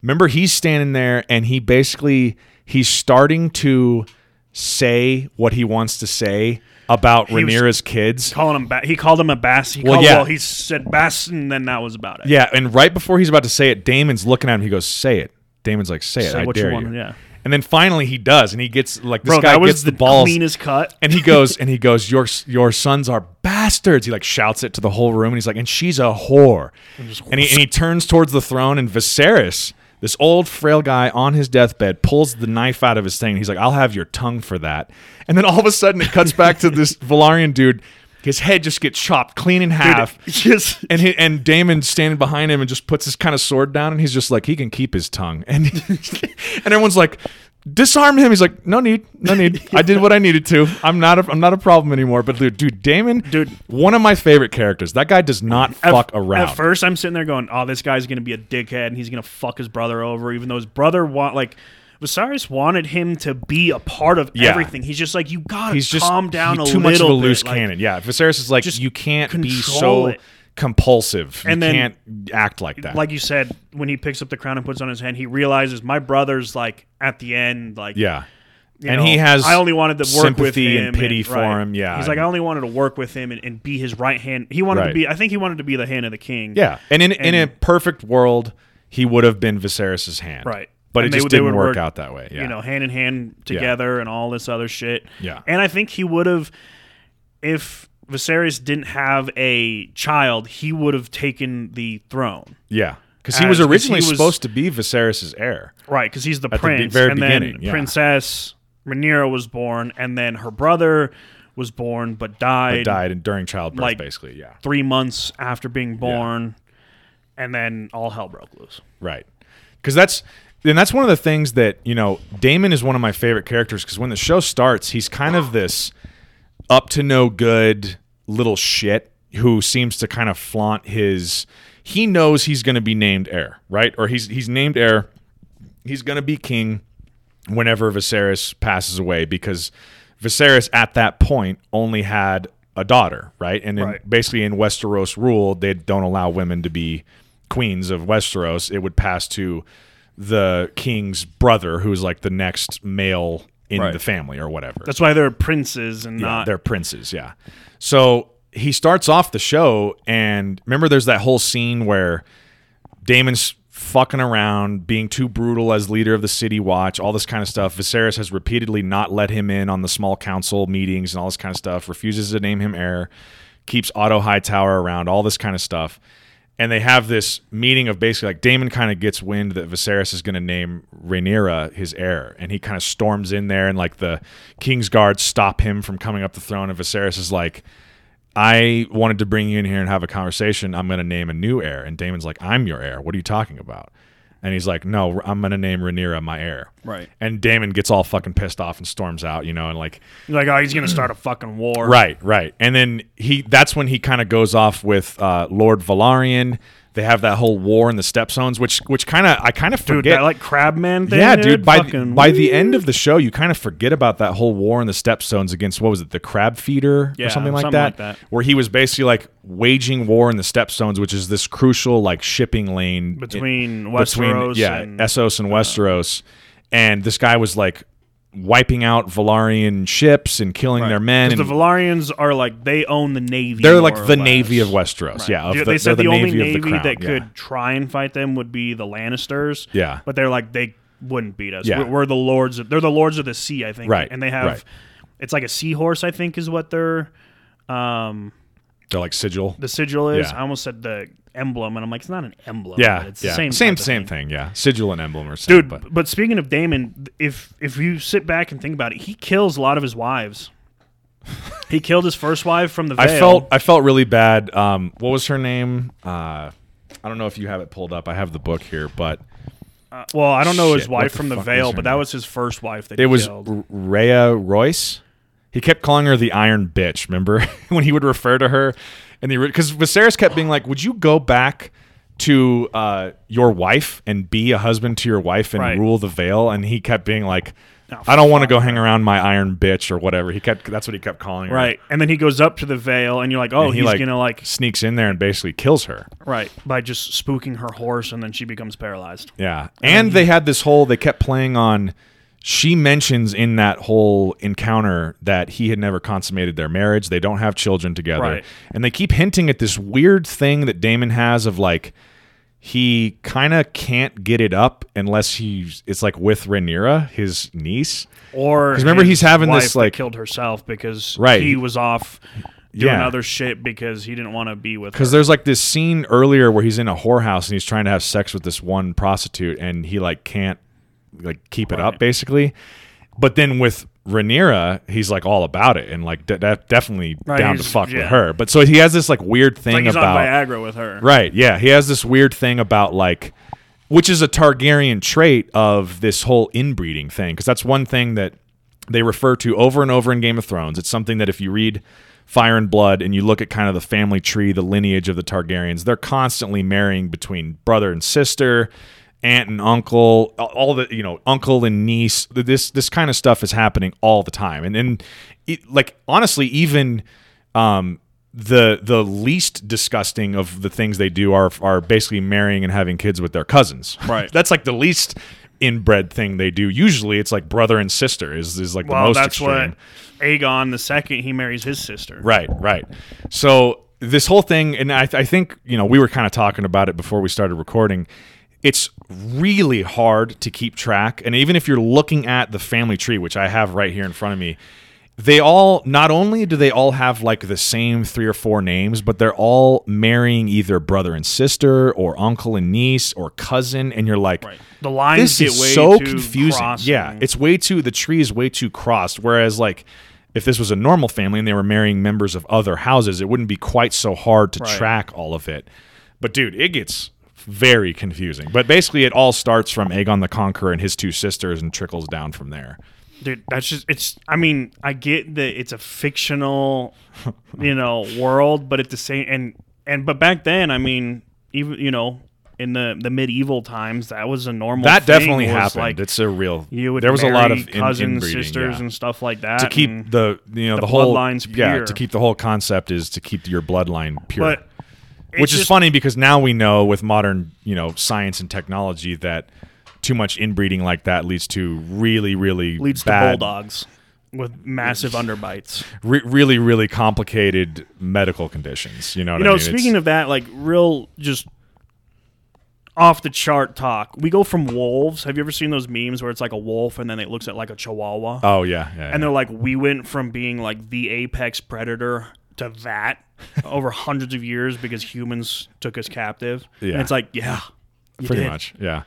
Remember, he's standing there and he basically he's starting to say what he wants to say about Rhaenyra's kids. calling him ba- he called him a bass. He Well, called, yeah. well, he said bass, and then that was about it. Yeah, and right before he's about to say it, Daemon's looking at him. He goes, "Say it." Daemon's like, "Say it. Say I what dare you you." Yeah, And then finally he does, and he gets like this bro, guy that was gets the, the balls. cleanest cut. And he goes and he goes, Your your sons are bastards. He like shouts it to the whole room and he's like, and she's a whore. And, he and he turns towards the throne and Viserys, this old frail guy on his deathbed, pulls the knife out of his thing. He's like, I'll have your tongue for that. And then all of a sudden it cuts back to this Velaryon dude. His head just gets chopped clean in half. Just And he, and Daemon's standing behind him and just puts his kind of sword down and he's just like he can keep his tongue and and everyone's like disarm him. He's like no need, no need. I did what I needed to. I'm not a, I'm not a problem anymore. But dude, dude, Daemon, Dude. one of my favorite characters. That guy does not At- fuck around. At first, I'm sitting there going, "Oh, this guy's gonna be a dickhead, and he's gonna fuck his brother over." Even though his brother want like Viserys wanted him to be a part of Yeah. everything. He's just like, "You gotta he's just calm down he- a too much of a loose bit." Like, cannon. Yeah, Viserys is like just you can't be so it. Compulsive. You And then- can't act like that. like you said, when he picks up the crown and puts it on his hand, he realizes my brother's like at the end, like yeah. you And know, he has I only wanted to work with sympathy him and pity for right. him, yeah. he's like I only wanted to work with him and, and be his right hand. He wanted Right. to be. I think he wanted to be the hand of the king. Yeah, and in in a perfect world, he would have been Viserys's hand. Right. But And it they just didn't work work, out that way. Yeah. you know, hand in hand together and all this other shit. Yeah. And I think he would have, if Viserys didn't have a child, he would have taken the throne. yeah, because he was As- 'cause originally he was- supposed to be Viserys's heir. Right, because he's the At the be- prince. very and beginning, then yeah. Princess Rhaenyra was born, and then her brother was born but died, But died and during childbirth, like- basically. Yeah, three months after being born, and then all hell broke loose. right. Because that's and that's one of the things that you know. Daemon is one of my favorite characters because when the show starts, he's kind of this up to no good little shit who seems to kind of flaunt his. He knows he's going to be named heir, right? Or he's he's named heir. He's going to be king whenever Viserys passes away because Viserys at that point only had a daughter, right? And in, Right. basically in Westeros rule, they don't allow women to be queens of Westeros. It would pass to the king's brother, who's like the next male in Right. the family or whatever. That's why they're princes and Yeah, not. they're princes, yeah. So he starts off the show, and remember, there's that whole scene where Daemon's fucking around, being too brutal as leader of the city watch, all this kind of stuff. Viserys has repeatedly not let him in on the small council meetings and all this kind of stuff, refuses to name him heir, keeps Otto Hightower around, all this kind of stuff. And they have this meeting of basically like Daemon kind of gets wind that Viserys is going to name Rhaenyra his heir, and he kind of storms in there, and like the King's Guard stop him from coming up the throne, and Viserys is like, I wanted to bring you in here and have a conversation. I'm going to name a new heir. And Daemon's like, I'm your heir. What are you talking about? And he's like, No, I'm going to name Rhaenyra my heir. Right. And Daemon gets all fucking pissed off and storms out, you know, and like, You're like, oh, he's gonna start a fucking war. right, right. And then he, that's when he kind of goes off with uh, Lord Velaryon. They have that whole war in the Stepstones, which, which kind of, I kind of Dude, forget. that like crabman thing. yeah, dude. By the, by the end of the show, you kind of forget about that whole war in the Stepstones against what was it, the Crab Feeder Yeah, or something like something that, like that. where he was basically like waging war in the Stepstones, which is this crucial like shipping lane between in- Westeros yeah, and Essos and uh, Westeros, and this guy was like wiping out Velaryon ships and killing their men. 'Cause And the Velaryons are like they own the navy. they're more like or the less. navy of Westeros. Right. Yeah, of They- the, said they're the, only navy, navy of the crown. that yeah. could try and fight them would be the Lannisters. Yeah. but they're like they wouldn't beat us. Yeah. We're, we're the lords. Of, they're the lords of the sea, I think. Right, and they have right. it's like a seahorse. I think is what their um They're like sigil. the sigil is. Yeah. I almost said the emblem, and I'm like, it's not an emblem. yeah, it's yeah. the same same same thing. thing. Yeah, sigil and emblem are same, dude. but But. speaking of Daemon, if if you sit back and think about it, he kills a lot of his wives. he killed his first wife from the Vale. I felt I felt really bad. Um, what was her name? Uh, I don't know if you have it pulled up. I have the book here, but Uh, well, I don't know his Shit, what wife the from the Vale, but that name? was his first wife that it he was killed. Rhea Royce. He kept calling her the Iron Bitch. Remember when he would refer to her, and the because Viserys kept being like, "Would you go back to uh, your wife and be a husband to your wife and Right. rule the Vale?" And he kept being like, Oh, I don't want to go hang around my iron bitch or whatever. He kept that's what he kept calling her. Right, and then he goes up to the Vale, and you're like, oh, And he, he's like- gonna like Sneaks in there and basically kills her. right by just spooking her horse, and then she becomes paralyzed. Yeah. And they had this whole they kept playing on she mentions in that whole encounter that he had never consummated their marriage. They don't have children together. Right. And they keep hinting at this weird thing that Daemon has of like he kind of can't get it up unless he's it's like with Rhaenyra, his niece. Or remember he's having wife this, like- killed herself because Right. he was off doing Yeah. other shit because he didn't want to be with her. Because there's like this scene earlier where he's in a whorehouse and he's trying to have sex with this one prostitute and he like can't like keep it up basically. But then with Rhaenyra, he's like all about it and like de- de- definitely Right, down to fuck with her. But so he has this like weird thing like he's about Viagra with her. Right. Yeah. He has this weird thing about like, which is a Targaryen trait of this whole inbreeding thing. Because that's one thing that they refer to over and over in Game of Thrones. It's something that if you read Fire and Blood and you look at kind of the family tree, the lineage of the Targaryens, they're constantly marrying between brother and sister. Aunt and uncle, all the you know, uncle and niece. This this kind of stuff is happening all the time, and and it, like honestly, even um, the the least disgusting of the things they do are are basically marrying and having kids with their cousins. Right. That's like the least inbred thing they do. Usually, it's like brother and sister is is like the Well, most that's extreme. what Aegon the second he marries his sister. Right, right. So this whole thing, and I, I think you know we were kind of talking about it before we started recording. It's really hard to keep track, and even if you're looking at the family tree, which I have right here in front of me, they all not only do they all have like the same three or four names, but they're all marrying either brother and sister, or uncle and niece, or cousin, and you're like, Right. The lines this get is way so too confusing. crossed Yeah, it's way too the tree is way too crossed. Whereas like if this was a normal family and they were marrying members of other houses, it wouldn't be quite so hard to Right. track all of it. But dude, it gets very confusing. But basically, it all starts from Aegon the Conqueror and his two sisters and trickles down from there. dude that's just it's i mean i get that it's a fictional you know world but at the same and and but back then i mean even you know in the the medieval times that was a normal That definitely happened. like it's a real. you would there was a lot of in- cousins sisters yeah. and stuff like that to keep the you know the, the whole bloodlines Yeah, to keep the whole concept is to keep your bloodline pure. but it's which is funny because now we know with modern you know science and technology that too much inbreeding like that leads to really really leads bad, to bulldogs with massive underbites. Re- really really complicated medical conditions you know what you I mean? speaking of that like real just off the chart talk we go from wolves. Have you ever seen those memes where it's like a wolf and then it looks at like a chihuahua? Oh yeah, yeah, and they're like we went from being like the apex predator to that over hundreds of years because humans took us captive. Yeah. and it's like yeah pretty did. much yeah.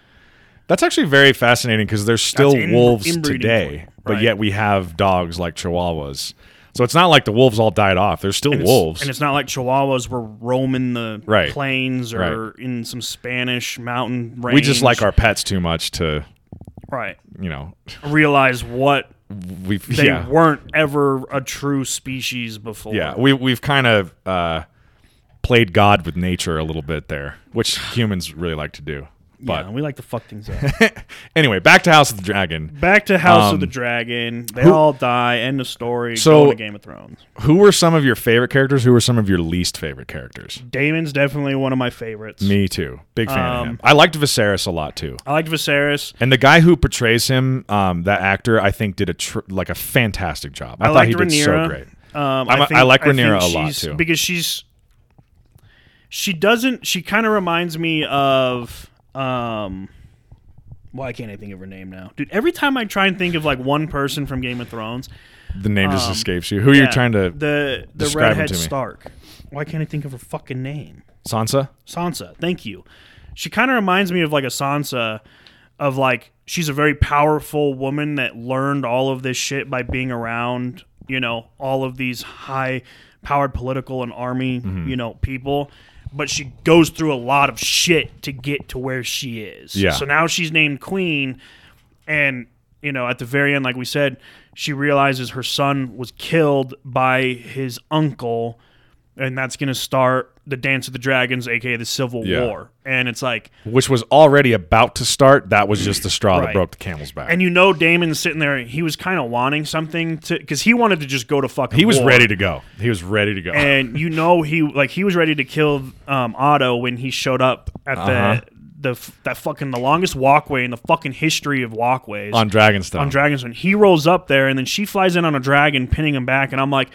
That's actually very fascinating because there's still in- wolves today point, but yet we have dogs like chihuahuas. So it's not like the wolves all died off. There's still And wolves. and it's not like chihuahuas were roaming the Right. plains or in some spanish mountain range we just like our pets too much to right. you know. Realize what we they yeah weren't ever a true species before. Yeah, we we've kind of uh, played God with nature a little bit there, which humans really like to do. But yeah, we like to fuck things up. anyway, back to House of the Dragon. Back to House Um, of the Dragon. They who- all die. End of story. So- Game of Thrones. Who were some of your favorite characters? Who were some of your least favorite characters? Daemon's definitely one of my favorites. Me too. Big fan of Um, him. I liked Viserys a lot too. I liked Viserys. And the guy who portrays him, um, that actor, I think did a tr- like a fantastic job. I, I, thought he did Rhaenyra. so great. Um, I'm think, I like Rhaenyra a lot, too. because she's she doesn't. She kind of reminds me of. Um, why can't I think of her name now, dude? Every time I try and think of like one person from Game of Thrones, The name just um, escapes you. Who are you yeah, trying to the the redhead? Stark. Why can't I think of her fucking name? Sansa? Sansa. Thank you. She kind of reminds me of like a Sansa of like she's a very powerful woman that learned all of this shit by being around, you know, all of these high powered political and army, Mm-hmm. you know, people. But she goes through a lot of shit to get to where she is. Yeah. So now she's named queen and you know, at the very end like we said, she realizes her son was killed by his uncle and that's going to start the Dance of the Dragons, aka the Civil Yeah. War, and it's like, which was already about to start. That was just the straw that broke the camel's back. and you know, Daemon's sitting there. He was kind of wanting something to, because he wanted to just go to fucking. he was war. ready to go. He was ready to go. and you know he like he was ready to kill um, Otto when he showed up at Uh-huh. the the f- that fucking the longest walkway in the fucking history of walkways on Dragonstone. on Dragonstone. He rolls up there and then she flies in on a dragon, pinning him back, and I'm like,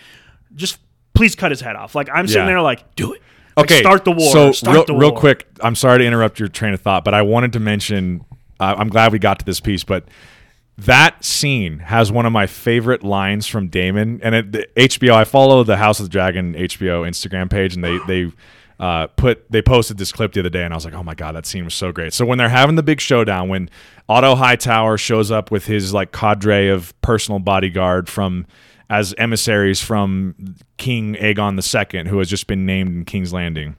just please cut his head off. Like I'm sitting Yeah. there like, do it. Like, okay, start the war. So start real, the real quick, I'm sorry to interrupt your train of thought, but I wanted to mention. Uh, I'm glad we got to this piece, but that scene has one of my favorite lines from Daemon. And it, the HBO, I follow the House of the Dragon HBO Instagram page, and they they uh, put they posted this clip the other day, and I was like, oh my god, that scene was so great. So when they're having the big showdown, when Otto Hightower shows up with his like cadre of personal bodyguard from as emissaries from King Aegon II, who has just been named in King's Landing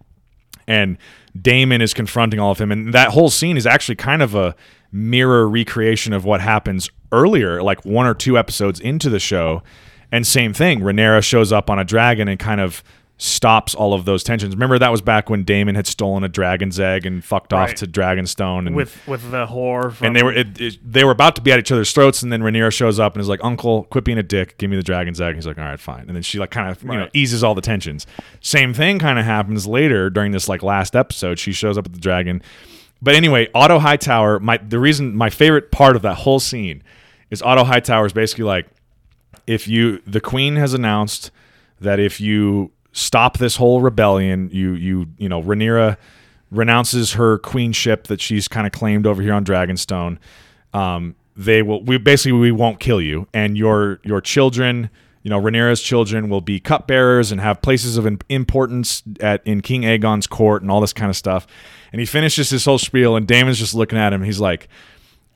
and Daemon is confronting all of him, and that whole scene is actually kind of a mirror recreation of what happens earlier, like one or two episodes into the show. And same thing, Rhaenyra shows up on a dragon and kind of stops all of those tensions. Remember that was back when Daemon had stolen a dragon's egg and fucked off to Dragonstone, and with with the whore. From, and they were it, it, they were about to be at each other's throats, and then Rhaenyra shows up and is like, "Uncle, quit being a dick. Give me the dragon's egg." And He's like, "All right, fine." And then she like kind of you know eases all the tensions. Same thing kind of happens later during this like last episode. She shows up with the dragon, but anyway, Otto Hightower. My the reason my favorite part of that whole scene is Otto Hightower is basically like, if you the Queen has announced that if you stop this whole rebellion, you you you know Rhaenyra renounces her queenship that she's kind of claimed over here on Dragonstone. Um, they will we basically we won't kill you, and your your children, you know Rhaenyra's children will be cupbearers and have places of importance at in King Aegon's court and all this kind of stuff. And he finishes his whole spiel, and Daemon's just looking at him. He's like.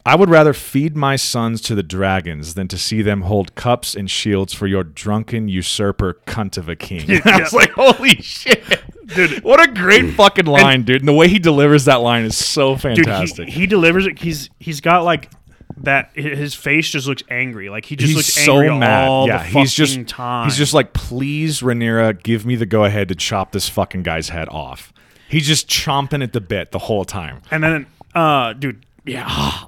I would rather feed my sons to the dragons than to see them hold cups and shields for your drunken usurper cunt of a king. I was like, holy shit. Dude, what a great fucking line, dude. And the way he delivers that line is so dude, fantastic. he, he delivers it. He's he's got like that. His face just looks angry. Like he just he's looks so angry mad. all yeah, the fucking he's just time. he's just like, please, Rhaenyra, give me the go ahead to chop this fucking guy's head off. He's just chomping at the bit the whole time. And then, uh, dude, yeah,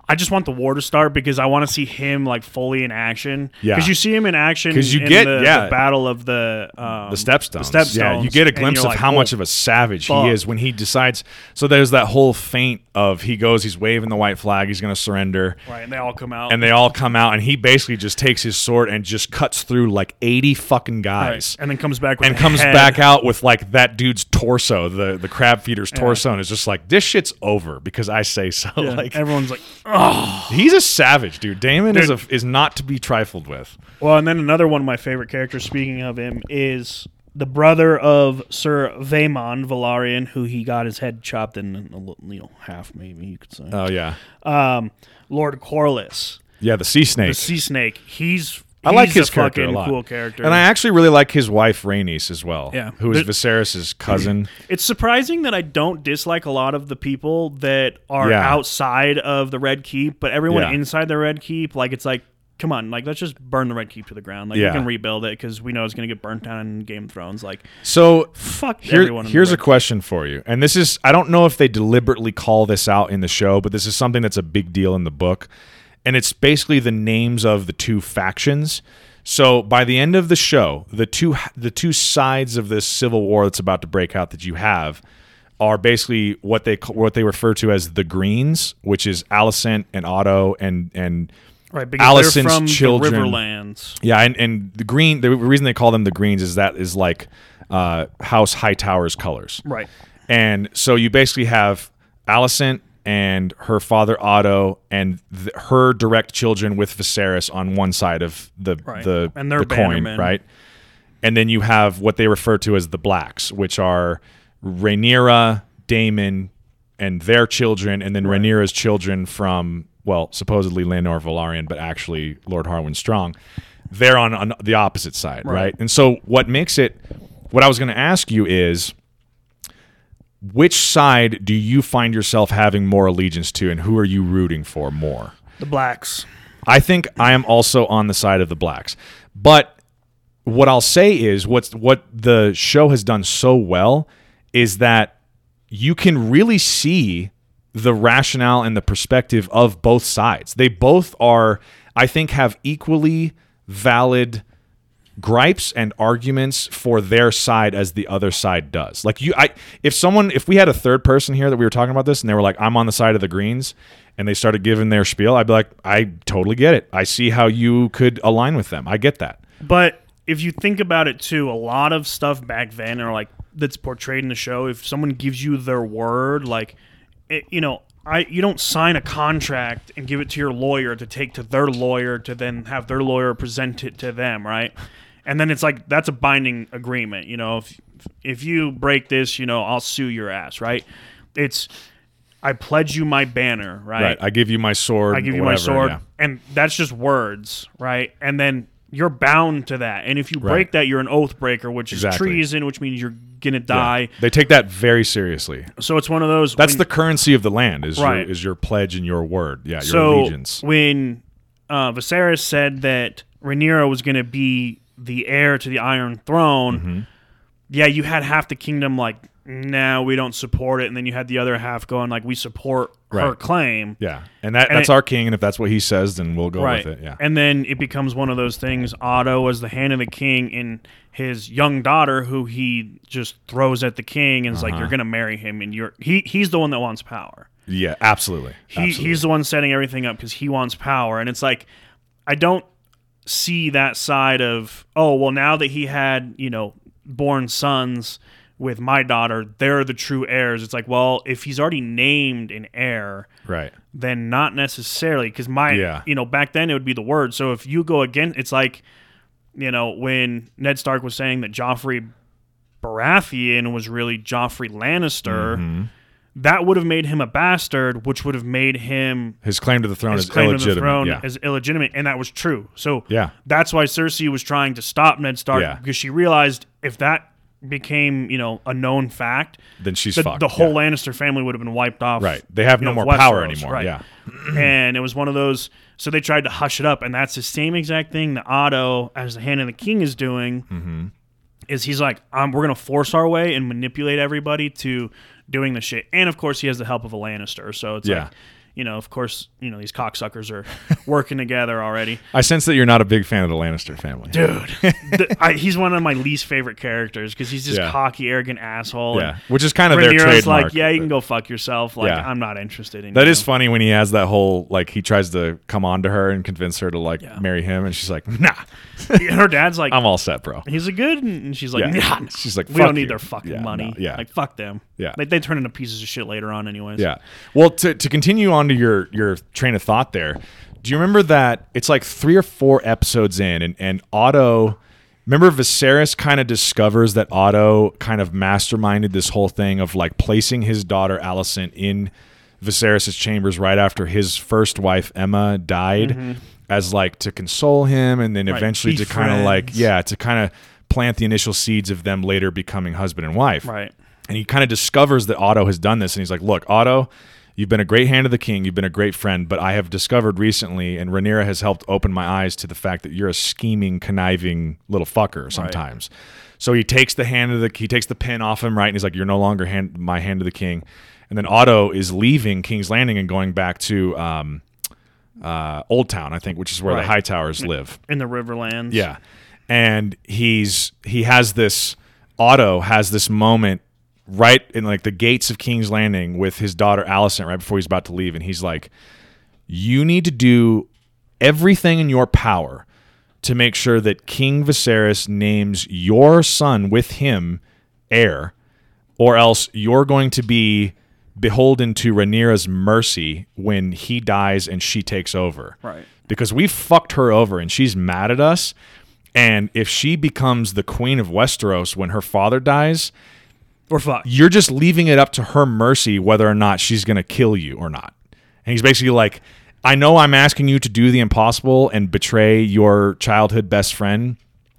I just want the war to start because I want to see him like fully in action. Yeah. because you see him in action because you in get- the, yeah. the battle of the um, the stepstones. The stepstones. Yeah, you get a glimpse of like, how oh, much of a savage fuck. he is when he decides. So there's that whole feint of he goes, he's waving the white flag, he's going to surrender, right. And they all come out and they all come out, and he basically just takes his sword and just cuts through like 80 fucking Right. guys. and then comes back with And comes head. back out with like that dude's torso, the the crab feeder's torso, and is just like this shit's over because I say so. Yeah, Like everyone's like, oh. he's a savage, dude. Daemon is a, is not to be trifled with. Well, and then another one of my favorite characters. Speaking of him, is the brother of Sir Vaemond Velaryon, who he got his head chopped in a little, you know, half, maybe you could say. Oh yeah, um, Lord Corlys. yeah. The sea snake. the sea snake. He's I like his character a lot. cool character. And I actually really like his wife Rhaenys as well. Yeah. who is There- Viserys' cousin. It's surprising that I don't dislike a lot of the people that are Yeah. outside of the Red Keep, but everyone Yeah. inside the Red Keep, like it's like, come on, like let's just burn the Red Keep to the ground. Like Yeah. we can rebuild it because we know it's gonna get burnt down in Game of Thrones. Like So fuck here- everyone. here's a Red question for you, and this is I don't know if they deliberately call this out in the show, but this is something that's a big deal in the book, and it's basically the names of the two factions. So by the end of the show, the two the two sides of this civil war that's about to break out that you have are basically what they what they refer to as the Greens, which is Alicent and Otto and and Right, from children- Riverlands. Yeah, and, and the green. The reason they call them the greens is that is like uh, House Hightower's colors. Right. And so you basically have Alicent and her father Otto and th- her direct children with Viserys on one side of the Right. the, And the coin, right? And then you have what they refer to as the blacks, which are Rhaenyra, Daemon, and their children, and then Rhaenyra's children from well, supposedly Laenor Velaryon, but actually Lord Harwin Strong. They're on, on the opposite side, right? Right. And so what makes it what I was going to ask you is which side do you find yourself having more allegiance to and who are you rooting for more? The blacks. I think I am also on the side of the blacks. But what I'll say is what's what the show has done so well is that you can really see the rationale and the perspective of both sides. They both are, I think, have equally valid gripes and arguments for their side as the other side does. Like you I if someone if we had a third person here that we were talking about this and they were like I'm on the side of the greens and they started giving their spiel, I'd be like I totally get it. I see how you could align with them. I get that. But if you think about it too, a lot of stuff back then or like that's portrayed in the show, if someone gives you their word, like it, you know, I you don't sign a contract and give it to your lawyer to take to their lawyer to then have their lawyer present it to them, right? And then it's like that's a binding agreement, you know. If if you break this, you know, I'll sue your ass, right? It's I pledge you my banner, right? Right. I give you my sword. I give you whatever, my sword, yeah. and that's just words, right? And then you're bound to that. And if you break Right. that, you're an oath breaker, which is treason, which means you're gonna die. Yeah. They take that very seriously. So it's one of those. That's when- the currency of the land is Right. your is your pledge and your word. Yeah, your so allegiance. when uh, Viserys said that Rhaenyra was going to be the heir to the Iron Throne, Mm-hmm. yeah, you had half the kingdom like, no, we don't support it, and then you had the other half going like, we support her claim. Yeah. And that And that's it- our king and if that's what he says then we'll go right. with it. Yeah. And then it becomes one of those things. Otto, as the hand of the king, and his young daughter, who he just throws at the king, and is Uh-huh. like, "You're gonna marry him," and you're he he's the one that wants power. yeah, absolutely. He absolutely. he's the one setting everything up because he wants power, and it's like I don't see that side of oh well now that he had you know born sons with my daughter they're the true heirs it's like well if he's already named an heir right. then not necessarily because my Yeah. you know back then it would be the word so if you go again it's like you know when ned stark was saying that joffrey baratheon was really joffrey lannister Mm-hmm. That would have made him a bastard which would have made him His claim to the throne his is claim to illegitimate. the throne yeah. is illegitimate and that was true so Yeah. that's why cersei was trying to stop ned stark Yeah. because she realized if that became you know a known fact then she's the, fucked. the whole yeah. Lannister family would have been wiped off Right. They have no know, more power anymore. right. Yeah. and it was one of those. So they tried to hush it up, and that's the same exact thing that Otto, as the Hand of the King, is doing. Mm-hmm. Is he's like, um, we're gonna force our way and manipulate everybody to doing the shit, and of course he has the help of a Lannister. So it's Yeah. like, you know, of course, you know these cocksuckers are working together already. I sense that you're not a big fan of the Lannister family. Dude, the, I, he's one of my least favorite characters because he's this Yeah. cocky, arrogant asshole. Yeah. Which is kind of their Rhaenyra's trademark. like, yeah, you can go fuck yourself. Like, Yeah. I'm not interested in That you. is funny when he has that whole like he tries to come on to her and convince her to like Yeah. marry him and she's like, "Nah. Her dad's like, I'm all set, bro." he's a good, and she's like, Yeah. nah. She's like, we don't need you." their fucking Yeah, money. no, yeah. like fuck them. Yeah. they, they turn into pieces of shit later on, anyways. Yeah. Well, to, to continue on to your your train of thought there, do you remember that it's like three or four episodes in, and and Otto. Remember, Viserys kind of discovers that Otto kind of masterminded this whole thing of like placing his daughter Alicent in Viserys' chambers right after his first wife Emma died, mm-hmm. As like to console him, and then. Right. eventually Be to kind of like yeah, to kind of plant the initial seeds of them later becoming husband and wife right. and he kind of discovers that Otto has done this, and he's like, "Look, Otto, you've been a great hand of the king, you've been a great friend, but I have discovered recently, and Rhaenyra has helped open my eyes to the fact that you're a scheming, conniving little fucker sometimes." right. So he takes the hand of the he takes the pin off him, right, and he's like, "You're no longer hand, my hand of the king." And then Otto is leaving King's Landing and going back to um, uh, Old Town, I think, which is where Right. the Hightowers live. In the Riverlands. Yeah. And he's he has this Otto has this moment right in like the gates of King's Landing with his daughter Alicent right before he's about to leave and he's like you need to do everything in your power to make sure that King Viserys names your son with him heir or else you're going to be beholden to Rhaenyra's mercy when he dies and she takes over Right. because we fucked her over and she's mad at us. And if she becomes the queen of Westeros when her father dies, Or fuck. you're just leaving it up to her mercy whether or not she's going to kill you or not. And he's basically like, I know I'm asking you to do the impossible and betray your childhood best friend,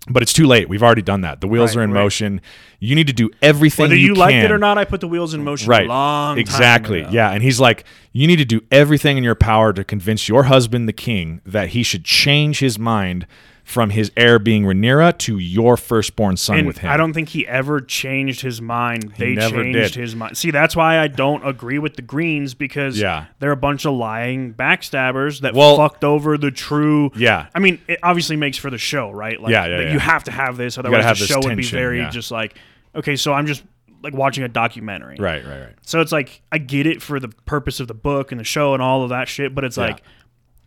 but it's too late. We've already done that. The wheels Right, are in right. motion. You need to do everything Whether you, you liked it or not, I put the wheels in motion. right A long time exactly yeah and he's like You need to do everything in your power to convince your husband, the king, that he should change his mind from his heir being Rhaenyra to your firstborn son And with him. I don't think he ever changed his mind. They never changed did. his mind. See, that's why I don't agree with the Greens because Yeah. they're a bunch of lying backstabbers that Well- fucked over the true. Yeah. I mean, it obviously makes for the show, right? Like, Yeah, yeah, yeah. You have to have this, otherwise have the show would be very yeah. just like, okay, so I'm just like watching a documentary, Right, right, right. So it's like I get it for the purpose of the book and the show and all of that shit, but it's Yeah. like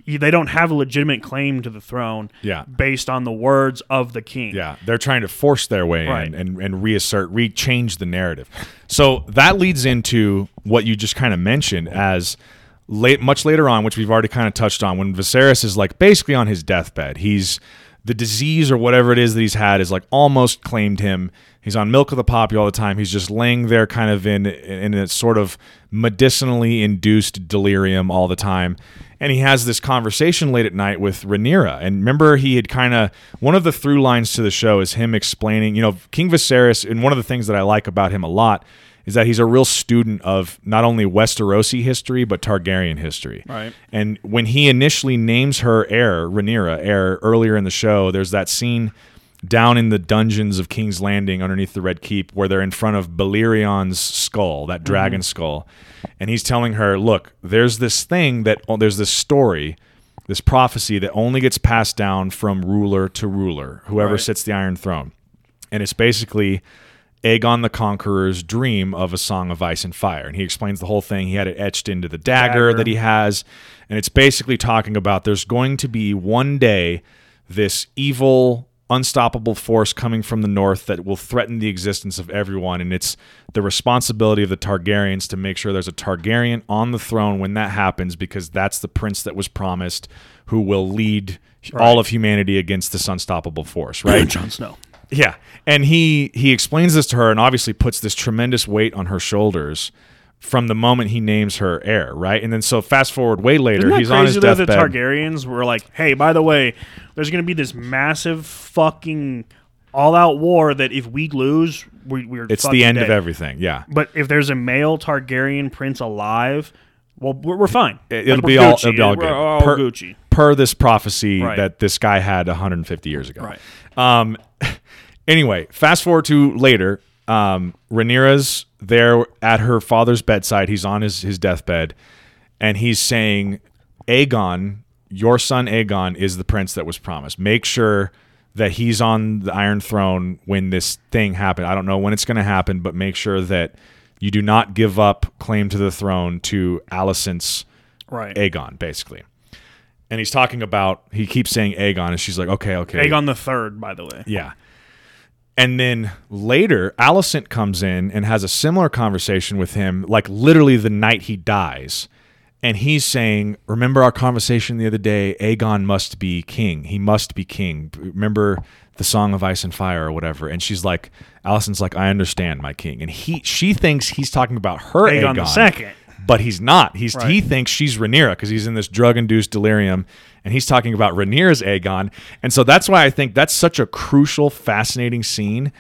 they don't have a legitimate claim to the throne, Yeah. based on the words of the king. Yeah, they're trying to force their way Right. in and, and reassert, re-change the narrative. So that leads into what you just kind of mentioned as late, much later on, which we've already kind of touched on, when Viserys is like basically on his deathbed. He's the disease or whatever it is that he's had is like almost claimed him. He's on milk of the poppy all the time. He's just laying there, kind of in in a sort of medicinally induced delirium all the time. And he has this conversation late at night with Rhaenyra. And remember, he had kind of one of the through lines to the show is him explaining, you know, King Viserys. And one of the things that I like about him a lot is that he's a real student of not only Westerosi history but Targaryen history. Right. And when he initially names her heir, Rhaenyra, heir earlier in the show, there's that scene down in the dungeons of King's Landing underneath the Red Keep where they're in front of Balerion's skull, that mm-hmm. dragon skull. And he's telling her, "Look, there's this thing that oh, there's this story, this prophecy that only gets passed down from ruler to ruler, whoever Right. sits the Iron Throne." And it's basically Aegon the Conqueror's dream of a song of ice and fire. And he explains the whole thing. He had it etched into the dagger, Dagger. that he has. And it's basically talking about there's going to be one day this evil, unstoppable force coming from the north that will threaten the existence of everyone. And it's the responsibility of the Targaryens to make sure there's a Targaryen on the throne when that happens, because that's the prince that was promised who will lead all of humanity against this unstoppable force, right? Jon Snow. Yeah, and he he explains this to her, and obviously puts this tremendous weight on her shoulders from the moment he names her heir, right? And then so fast forward way later, he's on his crazy though? The deathbed. Targaryens were like, "Hey, by the way, there's going to be this massive fucking all-out war that if we lose, we, we're it's the end of everything. Yeah, But if there's a male Targaryen prince alive, well, we're, we're fine. It- it'll Like, be all it'll be all good all per, Gucci. per this prophecy Right. that this guy had 150 years ago. Right. Um. Anyway, fast forward to later. Um, Rhaenyra's there at her father's bedside. He's on his his deathbed, and he's saying, "Aegon, your son Aegon is the prince that was promised. Make sure." That he's on the Iron Throne when this thing happened. I don't know when it's going to happen, but make sure that you do not give up claim to the throne to Alicent's Right. Aegon, basically. And he's talking about he keeps saying Aegon, and she's like, okay, okay, Aegon the Third, by the way. yeah. And then later, Alicent comes in and has a similar conversation with him, like literally the night he dies. And he's saying, Remember our conversation the other day? Aegon must be king. He must be king. Remember the song of ice and fire or whatever. And she's like, Alicent's like, I understand, my king. And he she thinks he's talking about her Aegon Aegon, the Second. but he's not. He's he thinks she's Rhaenyra because he's in this drug-induced delirium, and he's talking about Rhaenyra's Aegon, and so that's why I think that's such a crucial, fascinating scene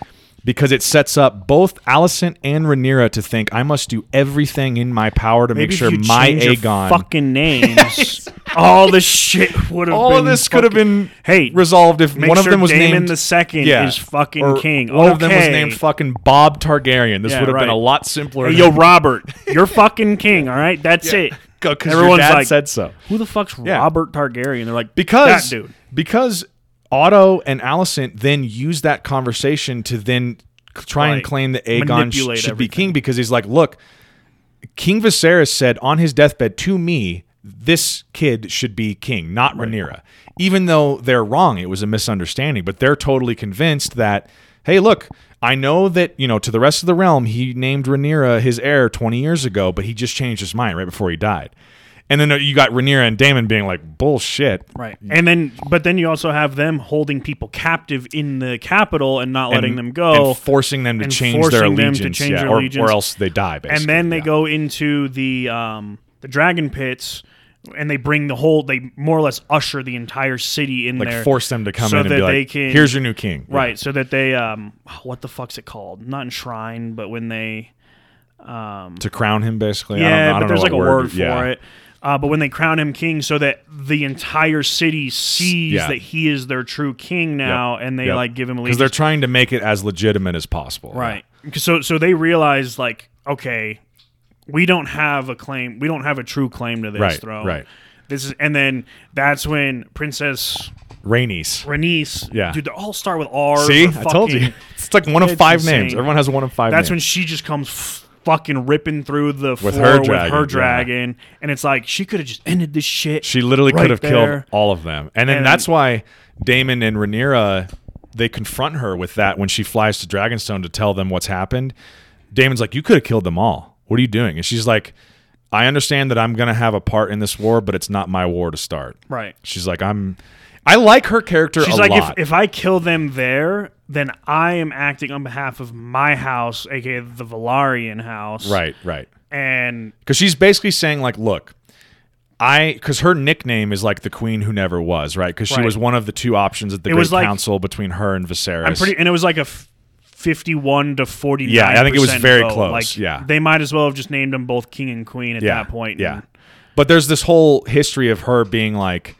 because it sets up both Alicent and Rhaenyra to think I must do everything in my power to Maybe make sure my Aegon. fucking names, all this shit would have. all been of this could have been Hey, resolved if one of sure them was Daemon named the Second yeah, is fucking or king. One of them was named fucking Bob Targaryen. This Yeah, would have been a lot simpler. Hey, yo, Robert, you're fucking king. All right, that's it. Because Everyone's like, said so. Who the fuck's Yeah. Robert Targaryen? They're like, because that dude. because Otto and Alicent then use that conversation to then c- try and Right. claim that Aegon sh- Manipulate should be everything. king because he's like, look, King Viserys said on his deathbed to me, this kid should be king, not Rhaenyra. Even though they're wrong, it was a misunderstanding, but they're totally convinced that, hey, look, I know that, you know, to the rest of the realm, he named Rhaenyra his heir 20 years ago, but he just changed his mind right before he died. And then uh, you got Rhaenyra and Daemon being like, bullshit. Right. And then, but then you also have them holding people captive in the capital and not letting and- them go. and forcing them to and change their forcing them to allegiance, change yeah, their or, allegiance. or else they die. Basically, and then they yeah. go into the um, the dragon pits, and they bring the whole. They more or less usher the entire city in like there, force them to come so in and that be like, they can- "Here's your new king." right? So that they um, what the fuck's it called? Not enshrine, but when they um, to crown him, basically. I don't, yeah, but there's like a word, for yeah. it. Uh, but when they crown him king, so that the entire city sees Yeah. that he is their true king now, and they Yep. like give him because they're trying to make it as legitimate as possible. Right. So so they realize like, okay, we don't have a claim. We don't have a true claim to this Right, throne. right. This is, and then that's when Princess Rhaenys. Rhaenys. Yeah. Dude, they all start with R. See, I told you. It's like one of five insane. names. Everyone has one of five. That's when she just comes f- fucking ripping through the With floor her with dragon, her yeah. dragon, and it's like she could have just ended this shit. She literally right could have killed all of them. And then And- that's why Daemon and Rhaenyra they confront her with that when she flies to Dragonstone to tell them what's happened. Daemon's like, "You could have killed them all. What are you doing?" And she's like, "I understand that I'm going to have a part in this war, but it's not my war to start." Right. She's like, "I'm I like her character She's a like, if, lot. if I kill them there, then I am acting on behalf of my house, aka the Velaryon house. right, right. And Cuz she's basically saying like, "Look, I because her nickname is like the queen who never was, right? Because she Right. was one of the two options at the It Great like- Council between her and Viserys. I'm pretty, and it was like a f- 51 to 49. Yeah, I think it was very close, Like, yeah. they might as well have just named them both king and queen at that point. Yeah. and- But there's this whole history of her being like,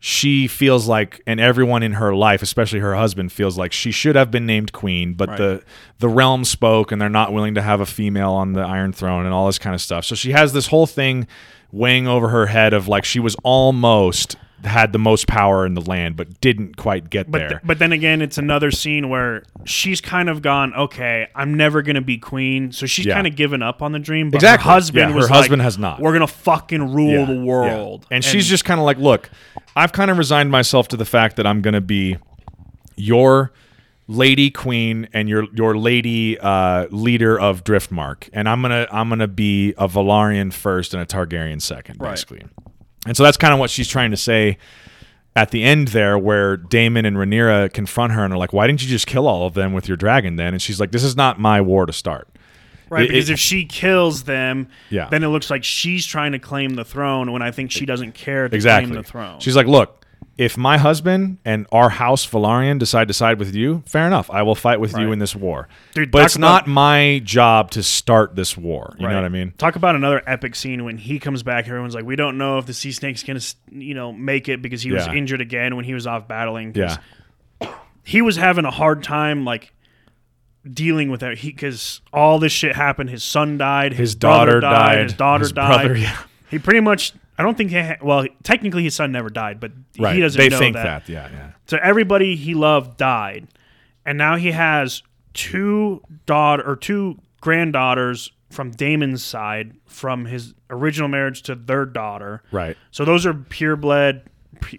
she feels like, and everyone in her life, especially her husband, feels like she should have been named queen, but Right. the the realm spoke, and they're not willing to have a female on the Iron Throne, and all this kind of stuff. So she has this whole thing weighing over her head of like she was almost had the most power in the land, but didn't quite get But, there. th- but then again, it's another scene where she's kind of gone, okay, I'm never going to be queen. So she's Yeah. kind of given up on the dream. But Exactly. her husband Yeah, was her husband like, has not. We're going to fucking rule Yeah, the world. And, she's just kind of like, look, I've kind of resigned myself to the fact that I'm going to be your lady queen and your your lady uh, leader of Driftmark, and I'm gonna I'm gonna be a Velaryon first and a Targaryen second, Right. basically. And so that's kind of what she's trying to say at the end there, where Daemon and Rhaenyra confront her and are like, "Why didn't you just kill all of them with your dragon then?" And she's like, "This is not my war to start." Right, It- because it- if she kills them, Yeah. then it looks like she's trying to claim the throne when I think she doesn't care to exactly. claim the throne. She's like, look, if my husband and our house Velaryon decide to side with you, fair enough. I will fight with you in this war. Dude, but it's about- not my job to start this war. You know what I mean? Talk about another epic scene when he comes back. Everyone's like, "We don't know if the sea snake's gonna, you know, make it because he was injured again when he was off battling. Yeah. he was having a hard time like dealing with that. He because all this shit happened. His son died. His, His daughter died. His daughter his died. brother, yeah. He pretty much. I don't think he. Ha- well, technically, his son never died, but Right. he doesn't they know think that. that. Yeah, yeah. So everybody he loved died, and now he has two daughter or two granddaughters from Daemon's side from his original marriage to their daughter. Right. So those are pure blood,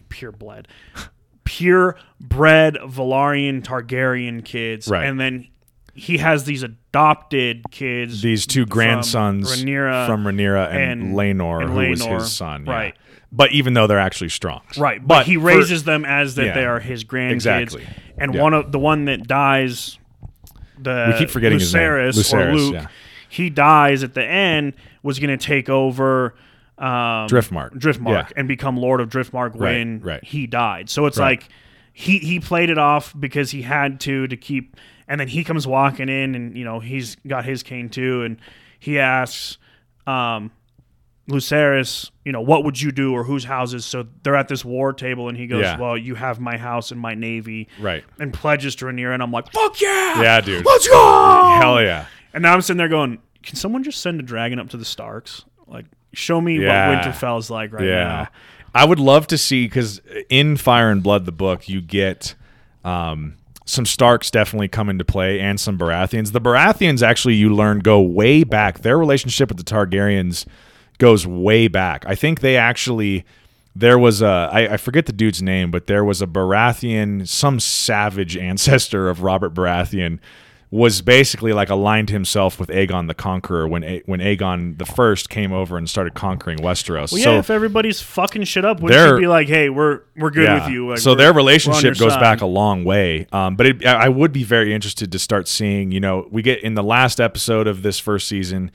purebred, pu- pure bred Velaryon Targaryen kids, Right. and then he has these adopted kids. These two from grandsons Rhaenyra from Rhaenyra and, and- Laenor, and who was his son. yeah. Right. But even though they're actually strong. Right, but, But he for- raises them as that Yeah. they are his grandkids. Exactly. And Yeah. one of the one that dies, the We keep forgetting his name. Lucerys or Luke, yeah. he dies at the end. Was going to take over um, Driftmark. Driftmark, Yeah. and become Lord of Driftmark Right, when right. he died. So it's Right. like he he played it off because he had to to keep, and then he comes walking in, and you know he's got his cane too, and he asks. Um, Lucerys, you know, what would you do or whose houses? So they're at this war table and he goes, Yeah. Well, you have my house and my navy. Right. And pledges to Rhaenyra. And I'm like, Fuck yeah. Yeah, dude. Let's go. Hell yeah. And now I'm sitting there going, Can someone just send a dragon up to the Starks? Like, show me Yeah. what Winterfell's like right yeah. now. I would love to see because in Fire and Blood, the book, you get um, some Starks definitely come into play and some Baratheons. The Baratheons actually, you learn, go way back. Their relationship with the Targaryens goes way back. I think they actually. There was a I, I forget the dude's name, but there was a Baratheon, some savage ancestor of Robert Baratheon, was basically like aligned himself with Aegon the Conqueror when A- when Aegon the First came over and started conquering Westeros. Well, yeah, so if everybody's fucking shit up, wouldn't They're- you be like, Hey, we're we're good with you? Like, so their relationship goes side. back a long way. Um, but it, I I would be very interested to start seeing. You know, we get in the last episode of this first season,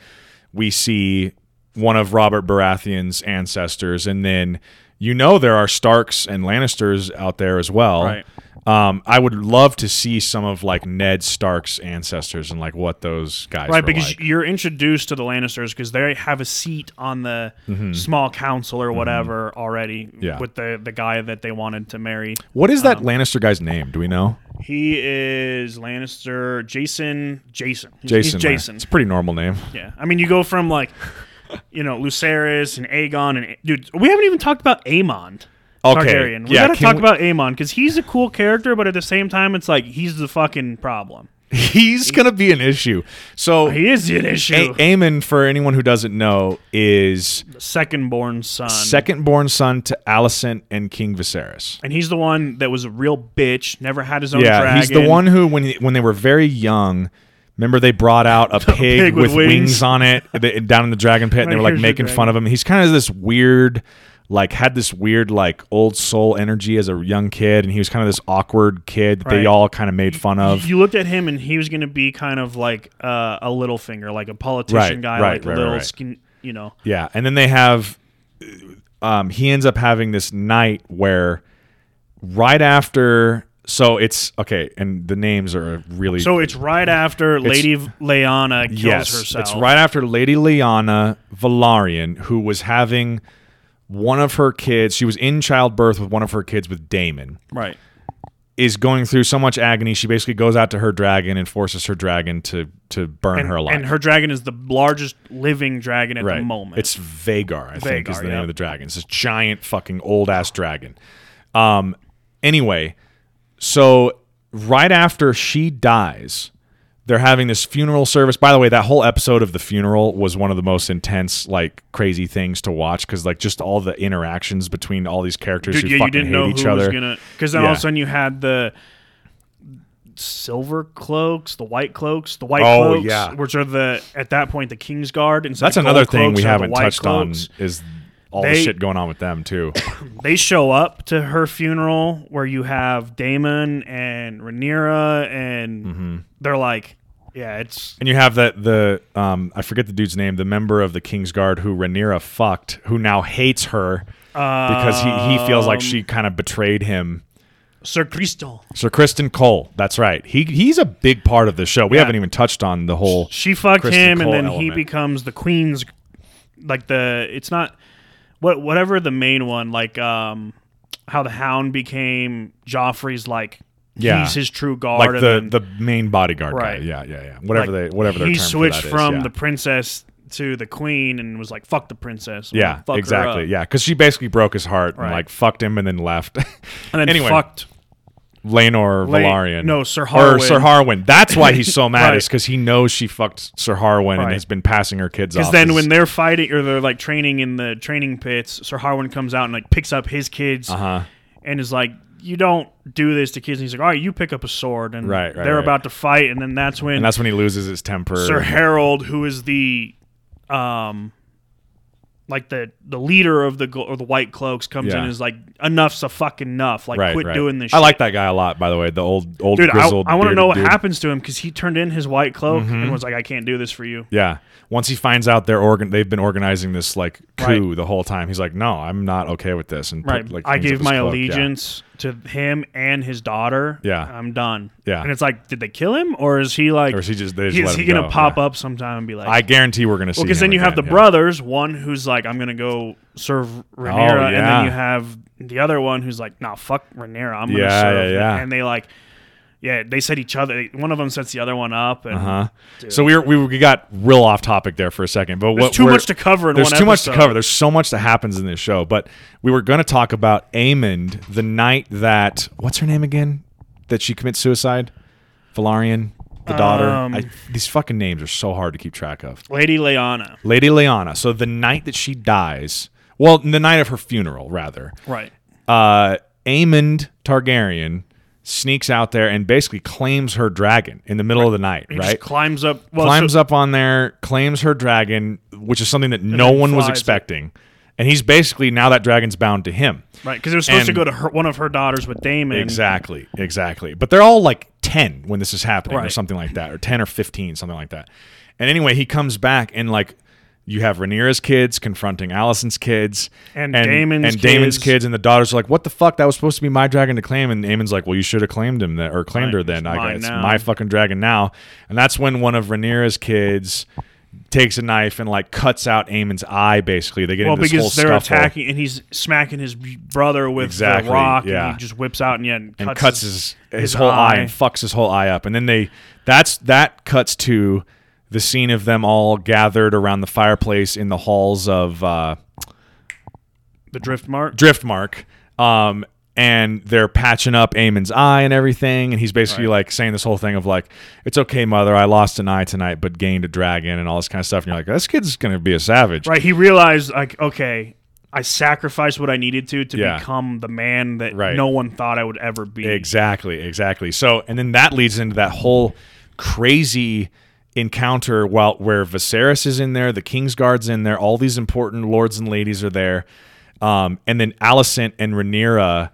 we see one of Robert Baratheon's ancestors, and then you know there are Starks and Lannisters out there as well. Right. Um, I would love to see some of like Ned Stark's ancestors and like what those guys right because like. you're introduced to the lannisters because they have a seat on the small council or whatever already Mm-hmm. Yeah. with the the guy that they wanted to marry What is that um, Lannister guy's name? Do we know? he is lannister jason jason He's- Jason. he's jason It's a pretty normal name. yeah i mean you go from like you know lucerys and aegon and dude we haven't even talked about aemond Okay, Targaryen. We yeah, gotta talk we- about Aemond because he's a cool character, but at the same time, it's like he's the fucking problem. He's gonna be an issue. So uh, He is an issue. A- Aemond, for anyone who doesn't know, is Second born son. second born son to Alicent and King Viserys. and he's the one that was a real bitch. Never had his own Yeah, dragon. he's the one who, when he, when they were very young, remember they brought out a pig, pig with, with wings. wings. on it down in the dragon pit, and they were like making fun of him. He's kind of this weird, like had this weird like old soul energy as a young kid, and he was kind of this awkward kid that they all kind of made fun of. If you looked at him, and he was going to be kind of like uh, a little finger, like a politician Right, guy, right, like right, a little right. skin. You know, Yeah, and then they have. Um, he ends up having this night where, right after, so it's okay, and the names are really so it's right after Lady Laena kills yes, herself. it's right after Lady Laena Velaryon, who was having one of her kids. She was in childbirth with one of her kids with Daemon. right. Is going through so much agony. She basically goes out to her dragon and forces her dragon to to burn And, her alive. and her dragon is the largest living dragon at right. the moment. It's Vhagar, I think, is the name of the dragon. It's this giant fucking old ass dragon. Um. Anyway, so right after she dies, they're having this funeral service. By the way, that whole episode of the funeral was one of the most intense, like crazy things to watch because, like, just all the interactions between all these characters Dude, who yeah, you fucking didn't hate know each who other. Because then all of a sudden you had the silver cloaks, the white cloaks, the white Oh, cloaks, yeah. which are the at that point the King's Guard. And That's another thing we cloaks are the haven't touched cloaks. on is all the shit going on with them too. They show up to her funeral where you have Daemon and Rhaenyra, and Mm-hmm. they're like, yeah, it's And you have that the um I forget the dude's name, the member of the King's Guard who Rhaenyra fucked, who now hates her because he, he feels like Um, she kind of betrayed him. Sir Crystal. Sir Criston Cole, that's right. He he's a big part of the show. We Yeah. haven't even touched on the whole. She fucked Criston him, and Cole then he element. becomes the queen's, like the. It's not what whatever the main one, like um, how the Hound became Joffrey's like. Yeah. he's his true guard. Like and the then, the main bodyguard Right. guy. Yeah, yeah, yeah. Whatever like, they whatever their he term switched that is, from yeah. the princess to the queen and was like, "Fuck the princess." yeah, Fuck her exactly. up. Yeah, because she basically broke his heart and like fucked him and then left. and then Anyway, fucked. Laenor La- Velaryon. no, Sir Harwin. Or. Sir Harwin. That's why he's so mad, Right. is because he knows she fucked Sir Harwin and Right. has been passing her kids off. Because then when they're fighting or they're like training in the training pits, Sir Harwin comes out and like picks up his kids uh-huh. and is like, "You don't do this to kids." And he's like, "All right, you pick up a sword." And Right, right, they're right. about to fight, and then that's when and that's when he loses his temper. Sir Harold, who is the, um, like the the leader of the or the White Cloaks, comes in and is like, "Enough's a fucking enough. Like, right, quit right. doing this." I like that guy a lot, by the way. The old, old Dude, I, grizzled. I want to know what dude. Mm-hmm. happens to him because he turned in his white cloak and was like, "I can't do this for you." Yeah. Once he finds out they're organ, they've been organizing this like coup the whole time. He's like, "No, I'm not okay with this." And put, Right. like, I gave my cloak. Yeah. To him and his daughter. Yeah. I'm done. Yeah. And it's like, did they kill him or is he like, Or is he just? Just is he gonna go. pop Yeah. up sometime and be like, I guarantee we're gonna see. well, because him then you have the yeah. brothers, one who's like, I'm gonna go serve Rhaenyra, oh, and yeah. then you have the other one who's like, nah, fuck Rhaenyra, I'm gonna serve. yeah, yeah. And they like, yeah, they set each other. One of them sets the other one up, and Uh-huh. So we were, we we got real off topic there for a second, but there's what too much to cover in There's one too much to cover. There's so much that happens in this show, but we were going to talk about Aemond the night that what's her name again? That she commits suicide. Velaryon, the daughter. Um, I, these fucking names are so hard to keep track of. Lady Lyanna. Lady Lyanna. So the night that she dies, well, the night of her funeral, rather. Right. Uh, Aemond Targaryen sneaks out there and basically claims her dragon in the middle of the night, He right? just climbs up. Well, climbs up on there, claims her dragon, which is something that no then one was flies it. expecting. And he's basically now that dragon's bound to him. Right, because it was supposed to and- go to her, one of her daughters with Daemon. Exactly, exactly. But they're all like 10 when this is happening or Right. something like that, or 10 or 15, something like that. And anyway, he comes back and like you have Rhaenyra's kids confronting Alicent's kids And and Daemon's kids. kids, and the daughters are like, "What the fuck? That was supposed to be my dragon to claim." And Aemond's like, "Well, you should have claimed him then, or claimed Right, her then. it's I guess now." my fucking dragon now." And that's when one of Rhaenyra's kids takes a knife and like cuts out Aemond's eye. Basically, they get Well, into this whole because they're scuffle attacking, and he's smacking his brother with Exactly, the rock, yeah. and he just whips out and yeah, and cuts, and cuts his his, his whole eye. eye. and fucks his whole eye up. And then they that's that cuts to the scene of them all gathered around the fireplace in the halls of uh, the drift mark. Driftmark. Um, and they're patching up Aemond's eye and everything, and he's basically Right. like saying this whole thing of like, "It's okay, mother. I lost an eye tonight, but gained a dragon," and all this kind of stuff. And you're like, "This kid's gonna be a savage." Right, he realized like, okay, I sacrificed what I needed to to Yeah. become the man that Right. no one thought I would ever be. Exactly, exactly. So, and then that leads into that whole crazy encounter while where Viserys is in there, the Kingsguard's in there, all these important lords and ladies are there, um, and then Alicent and Rhaenyra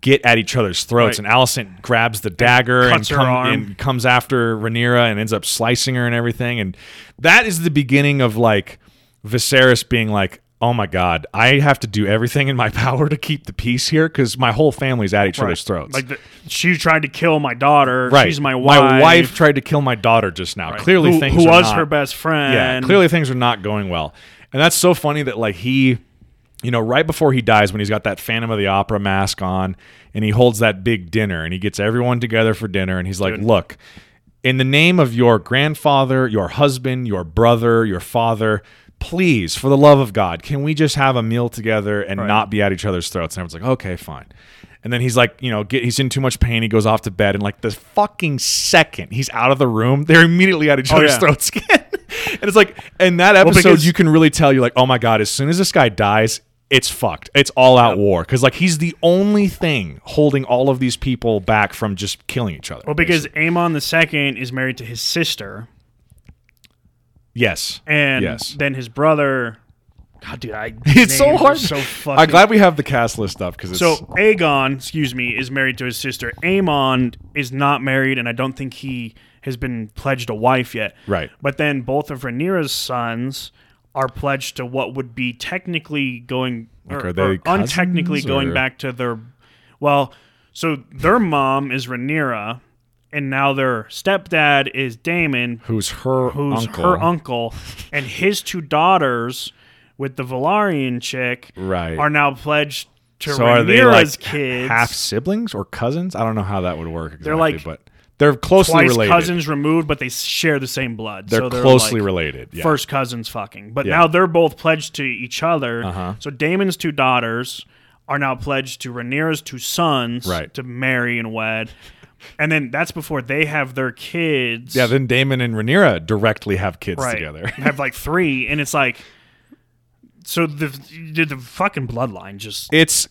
get at each other's throats, Right. and Alicent grabs the dagger and, cuts her come- arm. and comes after Rhaenyra and ends up slicing her and everything, and that is the beginning of like Viserys being like. Oh my God! I have to do everything in my power to keep the peace here because my whole family's at each Right. other's throats. Like the, she tried to kill my daughter. Right. She's my wife. My wife tried to kill my daughter just now. Right. Clearly, who, things who are was not- her best friend. Yeah, clearly things are not going well, and that's so funny that like he, you know, right before he dies, when he's got that Phantom of the Opera mask on, and he holds that big dinner, and he gets everyone together for dinner, and he's like, Dude. "Look, in the name of your grandfather, your husband, your brother, your father." Please, for the love of God, can we just have a meal together and Right. not be at each other's throats? And everyone's like, okay, fine. And then he's like, you know, get, he's in too much pain. He goes off to bed, and like the fucking second he's out of the room, they're immediately at each Oh, other's yeah. throats again. and it's like, in that episode, because- you can really tell you're like, oh my god, as soon as this guy dies, it's fucked. It's all out war because like he's the only thing holding all of these people back from just killing each other. Well, because Amon the second is married to his sister, yes, and yes. then his brother. God, dude, I It's so hard. So fucking. I'm glad we have the cast list up because it's So Aegon, excuse me, is married to his sister. Aemond is not married, and I don't think he has been pledged a wife yet. Right. But then both of Rhaenyra's sons are pledged to what would be technically going, Like, or, are they or untechnically cousins, going back to their. Well, so their mom is Rhaenyra, and now their stepdad is Daemon, who's her who's uncle. her uncle, and his two daughters with the Velaryon chick Right. are now pledged to so are they Rhaenyra's like kids. half siblings or cousins? I don't know how that would work. Exactly, they're like but they're closely twice related. cousins removed, but they share the same blood. They're so they're closely like related. Yeah. First cousins fucking. But Yeah. now they're both pledged to each other. Uh-huh. So Daemon's two daughters are now pledged to Rhaenyra's two sons Right. to marry and wed. And then that's before they have their kids. yeah, then Daemon and Rhaenyra directly have kids right. together. have like three, and it's like, so the the, the fucking bloodline just it's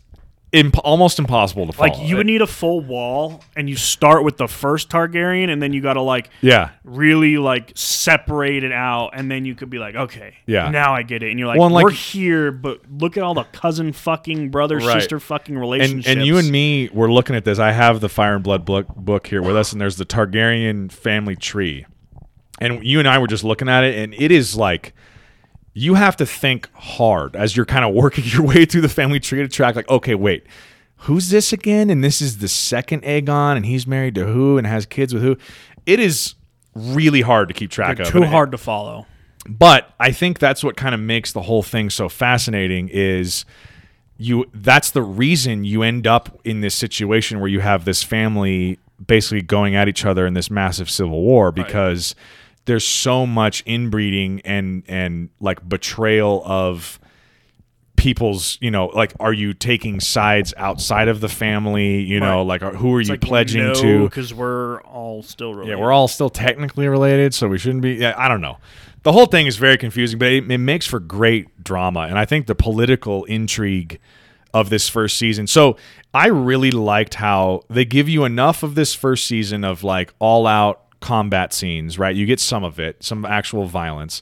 imp- almost impossible to follow. like you would need a full wall, and you start with the first Targaryen, and then you got to like yeah. really like separate it out, and then you could be like, okay, Yeah. now I get it. And you're like, Well, and, like- we're here, but look at all the cousin fucking brother Right. sister fucking And, relationships. and you and me were looking at this. I have the Fire and Blood book, book here with us, and there's the Targaryen family tree. And you and I were just looking at it, and it is like you have to think hard as you're kind of working your way through the family tree to track, like, okay, wait, who's this again? And this is the second Aegon, and he's married to who and has kids with who. It is really hard to keep track They're of. too And- hard to follow. but I think that's what kind of makes the whole thing so fascinating is you that's the reason you end up in this situation where you have this family basically going at each other in this massive civil war because there's so much inbreeding and and like betrayal of people's you know like are you taking sides outside of the family you know Right. like are, who are It's you like, pledging no, to because we're all still yeah, we're all still technically related, so we shouldn't be. Yeah, I don't know. The whole thing is very confusing, but it, it makes for great drama, and I think the political intrigue of this first season. So I really liked how they give you enough of this first season of like all out combat scenes, right? You get some of it, some actual violence,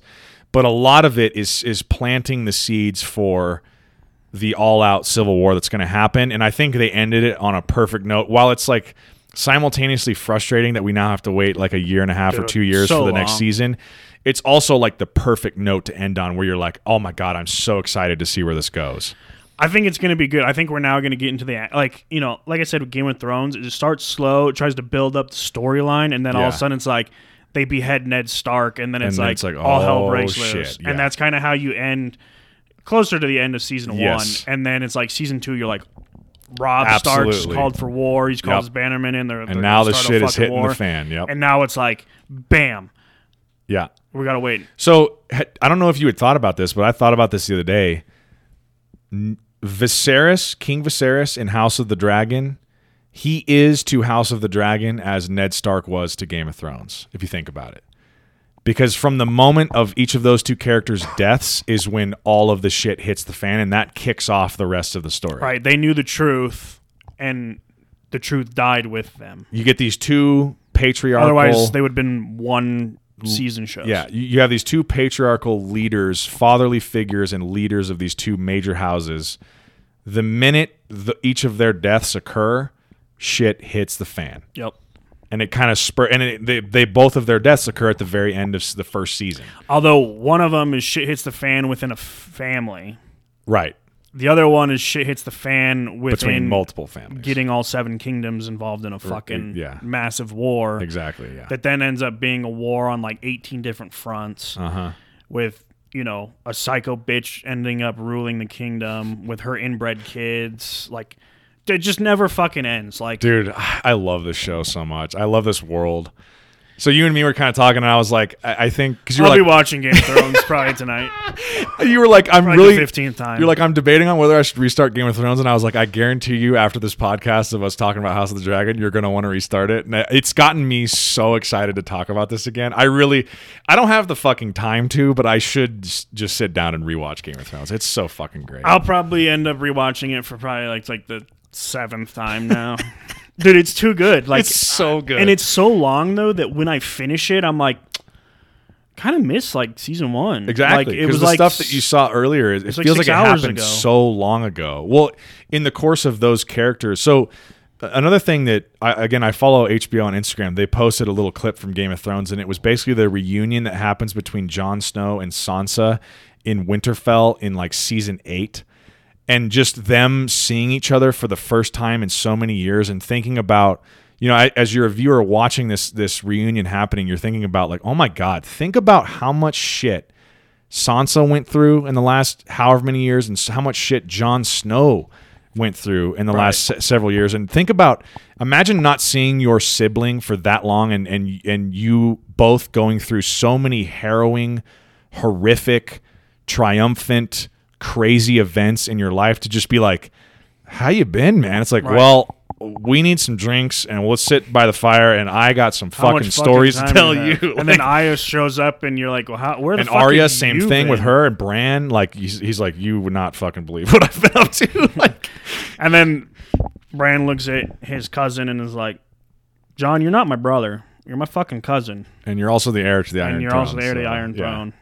but a lot of it is is planting the seeds for the all out civil war that's going to happen. And I think they ended it on a perfect note. While it's like simultaneously frustrating that we now have to wait like a year and a half or two years so for the next long. season, it's also like the perfect note to end on where you're like, oh my god, I'm so excited to see where this goes. I think it's going to be good. I think we're now going to get into the like you know, like I said with Game of Thrones, it starts slow, it tries to build up the storyline, and then all of a sudden it's like they behead Ned Stark, and then it's, And then like, it's like, all hell oh, breaks shit, loose, yeah. and that's kind of how you end closer to the end of season Yes. one, and then it's like season two, you're like. Rob Stark's called for war. He's called Yep. his bannermen in. They're, And now the shit is hitting the fan. Yep. And now it's like, bam, yeah. we gotta wait. So I don't know if you had thought about this, but I thought about this the other day. Viserys, King Viserys in House of the Dragon, he is to House of the Dragon as Ned Stark was to Game of Thrones, if you think about it. Because from the moment of each of those two characters' deaths is when all of the shit hits the fan, and that kicks off the rest of the story. Right? They knew the truth, and the truth died with them. You get these two patriarchal. Otherwise, they would have been one season shows. Yeah, you have these two patriarchal leaders, fatherly figures, and leaders of these two major houses. The minute the, each of their deaths occur, shit hits the fan, Yep. and it kind of spur. And it, they, they both of their deaths occur at the very end of the first season. Although one of them is shit hits the fan within a f- family. Right, The other one is shit hits the fan within between multiple families. getting all seven kingdoms involved in a fucking yeah. massive war. exactly. Yeah. That then ends up being a war on like 18 different fronts Uh huh. with, you know, a psycho bitch ending up ruling the kingdom with her inbred kids. Like, it just never fucking ends. Like, Dude, I love this show so much. I love this world. So you and me were kind of talking, and I was like, I, I think because you I'll were be like, watching Game of Thrones probably tonight. you were like, I'm Probably really the 15th time. You're like, I'm debating on whether I should restart Game of Thrones, and I was like, I guarantee you, after this podcast of us talking about House of the Dragon, you're gonna want to restart it. And it's gotten me so excited to talk about this again. I really, I don't have the fucking time to, but I should just sit down and rewatch Game of Thrones. It's so fucking great. I'll probably end up rewatching it for probably like like the seventh time now. Dude, it's too good. Like It's so good. and it's so long though that when I finish it, I'm like, kind of miss like season one. Exactly, Like, it was the like stuff that you saw earlier, it like feels like it happened ago. so long ago. Well, in the course of those characters, so uh, another thing that I, again I follow HBO on Instagram. They posted a little clip from Game of Thrones, and it was basically the reunion that happens between Jon Snow and Sansa in Winterfell in like season eight. And just them seeing each other for the first time in so many years, and thinking about, you know, I, as you're a viewer watching this this reunion happening, you're thinking about like, oh my god, think about how much shit Sansa went through in the last however many years, and how much shit Jon Snow went through in the last se- several years. And think about, imagine not seeing your sibling for that long, and and and you both going through so many harrowing, horrific, triumphant, crazy events in your life to just be like, "How you been, man?" It's like, Right. well. We need some drinks and we'll sit by the fire and I got some much fucking stories to tell you you. And then Arya shows up, and you're like, well, how, where the and fuck Arya, same thing with her and Bran. Like he's, he's like, you would not fucking believe what I've been up to. like, And then Bran looks at his cousin and is like, Jon, you're not my brother. You're my fucking cousin, and you're also the heir to the Iron throne. and you're Throne. also the heir to the so, Iron yeah. Throne.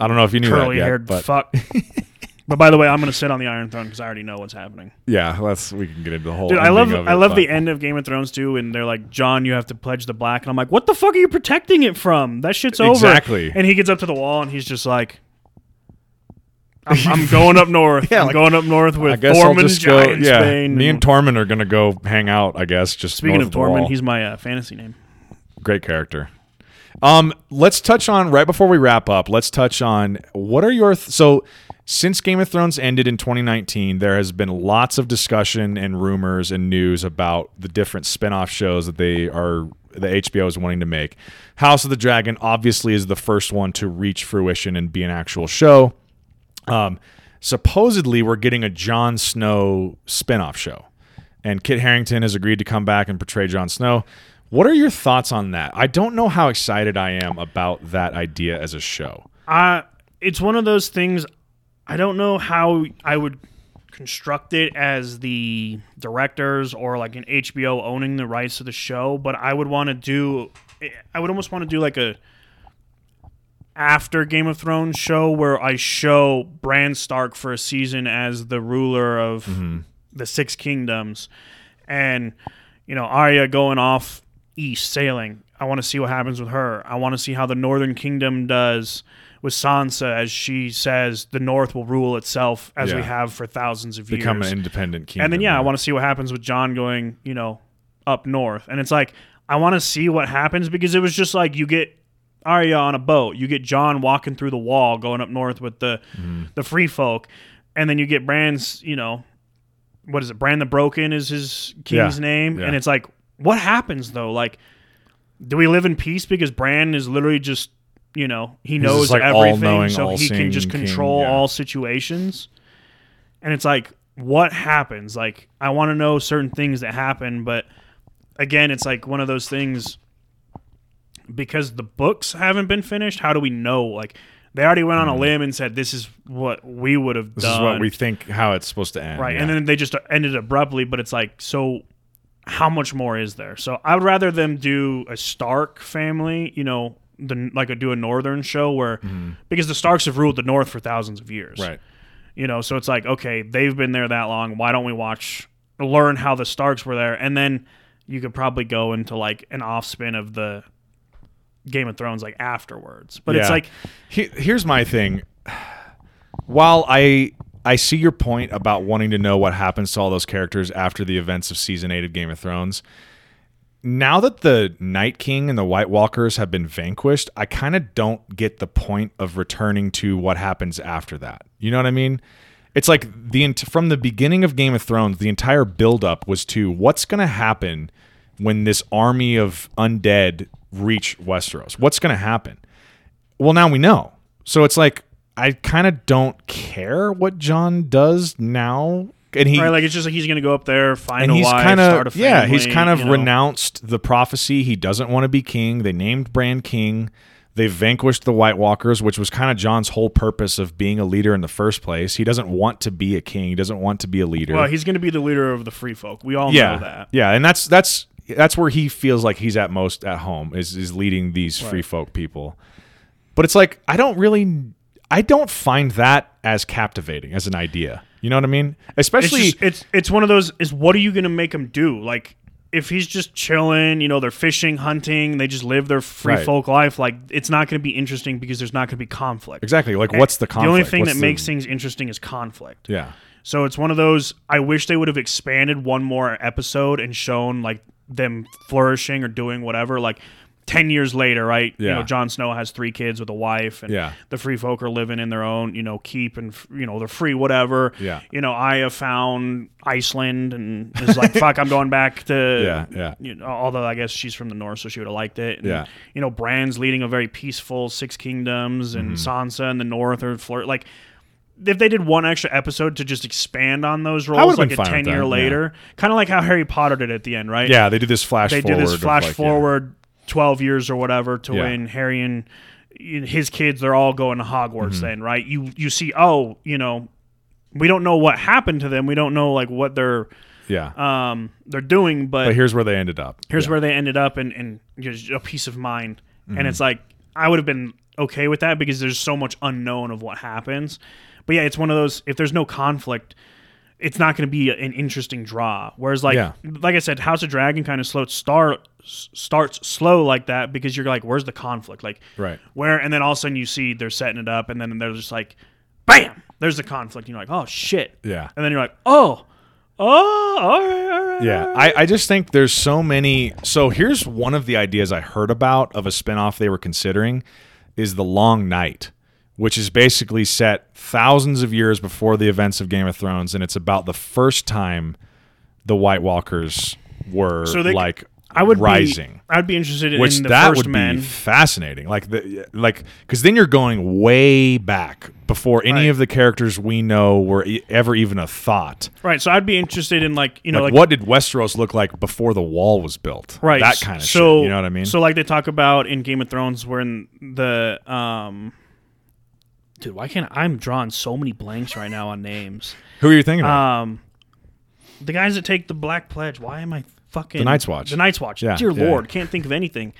I don't know if you knew that Curly yet, haired but fuck. but by the way, I'm gonna sit on the Iron Throne because I already know what's happening. yeah, let's we can get into the whole. Dude, I love of I love but- the end of Game of Thrones too, and they're like, Jon, you have to pledge the black, and I'm like, what the fuck are you protecting it from? That shit's over. Exactly. And he gets up to the wall, and he's just like, I'm, I'm going up north. Yeah, I'm like, going up north I with guess I'll Tormund just go. Giant Yeah, Spain. me and Tormund are gonna go hang out. I guess just Speaking of Tormund, wall. he's my uh, fantasy name. great character. Um, let's touch on right before we wrap up. Let's touch on what are your th- so since Game of Thrones ended in 2019, there has been lots of discussion and rumors and news about the different spin-off shows that they are the HBO is wanting to make. House of the Dragon obviously is the first one to reach fruition and be an actual show. Um, supposedly, we're getting a Jon Snow spin-off show, and Kit Harington has agreed to come back and portray Jon Snow. What are your thoughts on that? I don't know how excited I am about that idea as a show. Uh, it's one of those things. I don't know how I would construct it as the directors or like an HBO owning the rights to the show, but I would want to do. I would almost want to do like a after Game of Thrones show where I show Bran Stark for a season as the ruler of mm-hmm. the Six Kingdoms, and you know Arya going off east sailing. I want to see what happens with her. I want to see how the Northern Kingdom does with Sansa, as she says, the North will rule itself as we have for thousands of Become years. Become an independent kingdom. and then yeah, I want to see what happens with Jon going, you know, up north. And it's like I want to see what happens because it was just like you get Arya on a boat, you get Jon walking through the wall going up north with the Mm-hmm. the free folk, and then you get Bran's, you know, what is it? Bran the Broken is his king's Yeah, name, yeah. and it's like what happens though? Like, do we live in peace because Bran is literally just you know he knows like, everything, so he can just all-seeing king, control yeah. all situations and it's like what happens like i want to know certain things that happen but again it's like one of those things because the books haven't been finished how do we know like they already went on a limb and said this is what we would have Mm. this done is what we think how it's supposed to end. right yeah. and then they just ended abruptly but it's like so how much more is there so i would rather them do a stark family you know than like a do a northern show where mm-hmm. because the starks have ruled the north for thousands of years right. you know, so it's like, okay, they've been there that long. Why don't we watch, learn how the Starks were there, and then you could probably go into like an off spin of the Game of Thrones like afterwards. But it's like, He- here's my thing. While I I see your point about wanting to know what happens to all those characters after the events of season eight of Game of Thrones, now that the Night King and the White Walkers have been vanquished, I kind of don't get the point of returning to what happens after that. You know what I mean? It's like the from the beginning of Game of Thrones, the entire buildup was to what's going to happen when this army of undead reach Westeros. What's going to happen? Well, now we know. So it's like I kind of don't care what Jon does now, and he right, like it's just like he's gonna go up there, find and a he's kind of yeah, he's kind of you know. renounced the prophecy. He doesn't want to be king. They named Bran king. They've vanquished the White Walkers, which was kind of Jon's whole purpose of being a leader in the first place. He doesn't want to be a king. He doesn't want to be a leader. Well, he's gonna be the leader of the Free Folk. We all yeah, know that. yeah, and that's that's that's where he feels like he's at most at home is is leading these free folk people. But it's like I don't really, I don't find that as captivating as an idea. You know what I mean? It's Especially just, it's it's one of those. Is what are you gonna make him do? Like if he's just chilling, you know, they're fishing, hunting, they just live their free Right. folk life. Like it's not gonna be interesting because there's not gonna be conflict. exactly like what's the conflict? The only thing What's that the- makes things interesting is conflict. yeah. So it's one of those. I wish they would have expanded one more episode and shown like them flourishing or doing whatever. Like ten years later, right? You know, Jon Snow has three kids with a wife, and Yeah. the free folk are living in their own, you know, keep and you know they're free, whatever. Yeah. You know, I have found Iceland and is like, fuck, I'm going back to. Yeah, yeah. You know, although I guess she's from the north, so she would have liked it. And, Yeah. You know, Bran's leading a very peaceful Six Kingdoms, and Mm-hmm. Sansa in the north are flirt like if they did one extra episode to just expand on those roles like a 10 year later kind of like how harry potter did at the end right Yeah, they do this flash they did this flash like, yeah. forward 12 years or whatever to Yeah. when harry and his kids they're all going to hogwarts Mm-hmm. then right you you see oh you know we don't know what happened to them we don't know like what they're Yeah. um they're doing but but here's where they ended up. here's yeah. where they ended up and, and just a peace of mind Mm-hmm. and it's like i would have been okay with that because there's so much unknown of what happens but yeah it's one of those if there's no conflict it's not going to be an interesting draw whereas like Yeah. like i said house of dragon kind of slow start starts slow like that because you're like where's the conflict like Right. where and then all of a sudden you see they're setting it up and then they're just like bam there's the conflict and you're like oh shit Yeah. and then you're like oh oh all right all right Yeah, I, I just think there's so many. So here's one of the ideas I heard about of a spinoff they were considering is the Long Night, which is basically set thousands of years before the events of Game of Thrones, and it's about the first time the White Walkers were So they- like I would rising. Be, I'd be interested which in the that would be fascinating. Like the like because then you're going way back before any Right. of the characters we know were e- ever even a thought. right. So I'd be interested in like you know like, like, what did Westeros look like before the wall was built? right that kind of so, shit. You know what I mean? So like they talk about in Game of Thrones, where in the um, dude, why can't I'm drawing so many blanks right now on names? Who are you thinking of? Um, the guys that take the Black Pledge. Why am I fucking The Night's Watch. The Night's Watch. Yeah, Dear yeah. Lord, can't think of anything.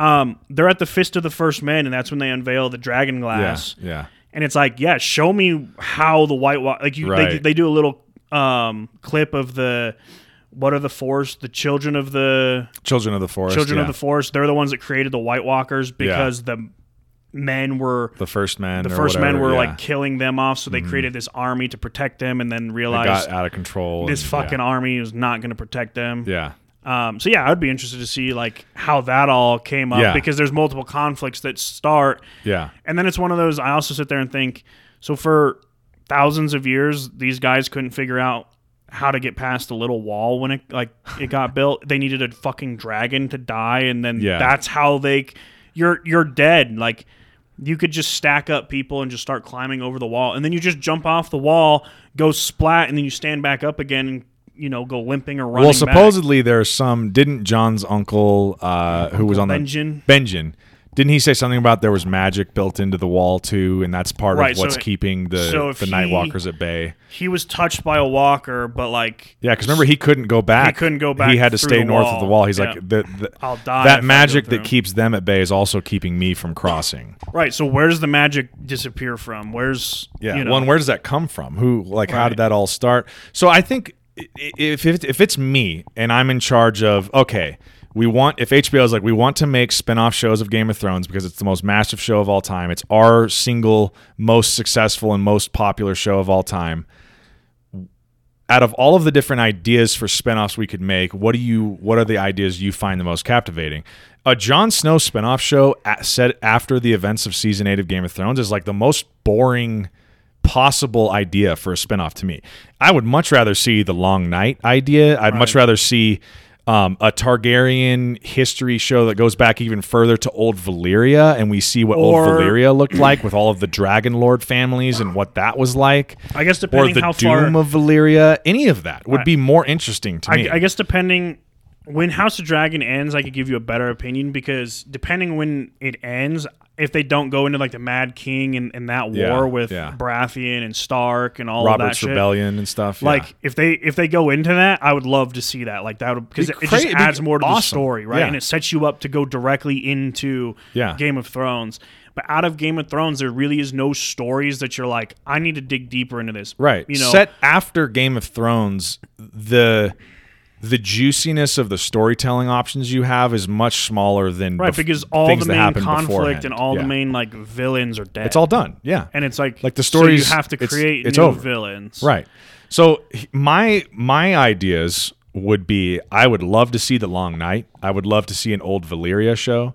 Um, they're at the Fist of the First Men, and that's when they unveil the Dragon Glass. yeah, and it's like, yeah, show me how the White Walk like you they, Right. they do a little um clip of the what are the forest? The children of the Children of the Forest. children yeah. of the forest. They're the ones that created the White Walkers because the men were the first men. the first men were yeah. Mm-hmm. like killing them off. So they created this army to protect them, and then realized got out of control. this and- fucking army is not going to protect them. Yeah. Um, so yeah, I would be interested to see like how that all came up Yeah. because there's multiple conflicts that start, Yeah. and then it's one of those. I also sit there and think, so for thousands of years, these guys couldn't figure out how to get past the little wall when it like it got built. They needed a fucking dragon to die, and then Yeah. that's how they. You're you're dead. Like you could just stack up people and just start climbing over the wall, and then you just jump off the wall, go splat, and then you stand back up again, and you know go limping or running. Well, back. supposedly there's some. Didn't Jon's uncle, uh, who was on Benjen? the Benjen, didn't he say something about there was magic built into the wall too, and that's part Right, of so what's it- keeping the so if the he- Night Walkers at bay? he was touched by a walker, but like Yeah, because remember he couldn't go back. He couldn't go back He had to through stay the north of the wall. He's Yeah. like the, the I'll die. if I that go magic through. that keeps them at bay is also keeping me from crossing. right. So where does the magic disappear from? Where's Yeah. you know, One, where does that come from? Who, like, how did that all start? So I think i- if if it's me and I'm in charge of, okay, we want if HBO is like we want to make spin-off shows of Game of Thrones because it's the most massive show of all time. It's our single most successful and most popular show of all time. Out of all of the different ideas for spin-offs we could make, what do you what are the ideas you find the most captivating? A Jon Snow spin-off show at, set after the events of season 8 of Game of Thrones is like the most boring possible idea for a spinoff to me. I would much rather see the Long Night idea. I'd much rather see um, a Targaryen history show that goes back even further to old Valyria, and we see what Or- old Valyria looked like with all of the Dragon Lord families and what that was like. I guess Or depending the how Doom far. of Valyria. Any of that would be more interesting to me. I, I guess depending when House of Dragon ends, I could give you a better opinion because depending when it ends, if they don't go into like the Mad King and, and that Yeah, war with yeah. Baratheon and Stark and all of that Robert's shit, Rebellion and stuff. yeah. Like if they if they go into that, I would love to see that. Like that would because Be it, cra- just adds more to the story, right? Yeah. And it sets you up to go directly into Yeah. Game of Thrones. But out of Game of Thrones, there really is no stories that you're like, I need to dig deeper into this. Right. You know, Set after Game of Thrones, the the juiciness of the storytelling options you have is much smaller than right bef- because all the main conflict beforehand. and all Yeah. the main like villains are dead. It's all done. Yeah. and it's like Like the so you have to create it's new over. villains. Right. So my my ideas would be I would love to see the Long Night. I would love to see an old Valyria show.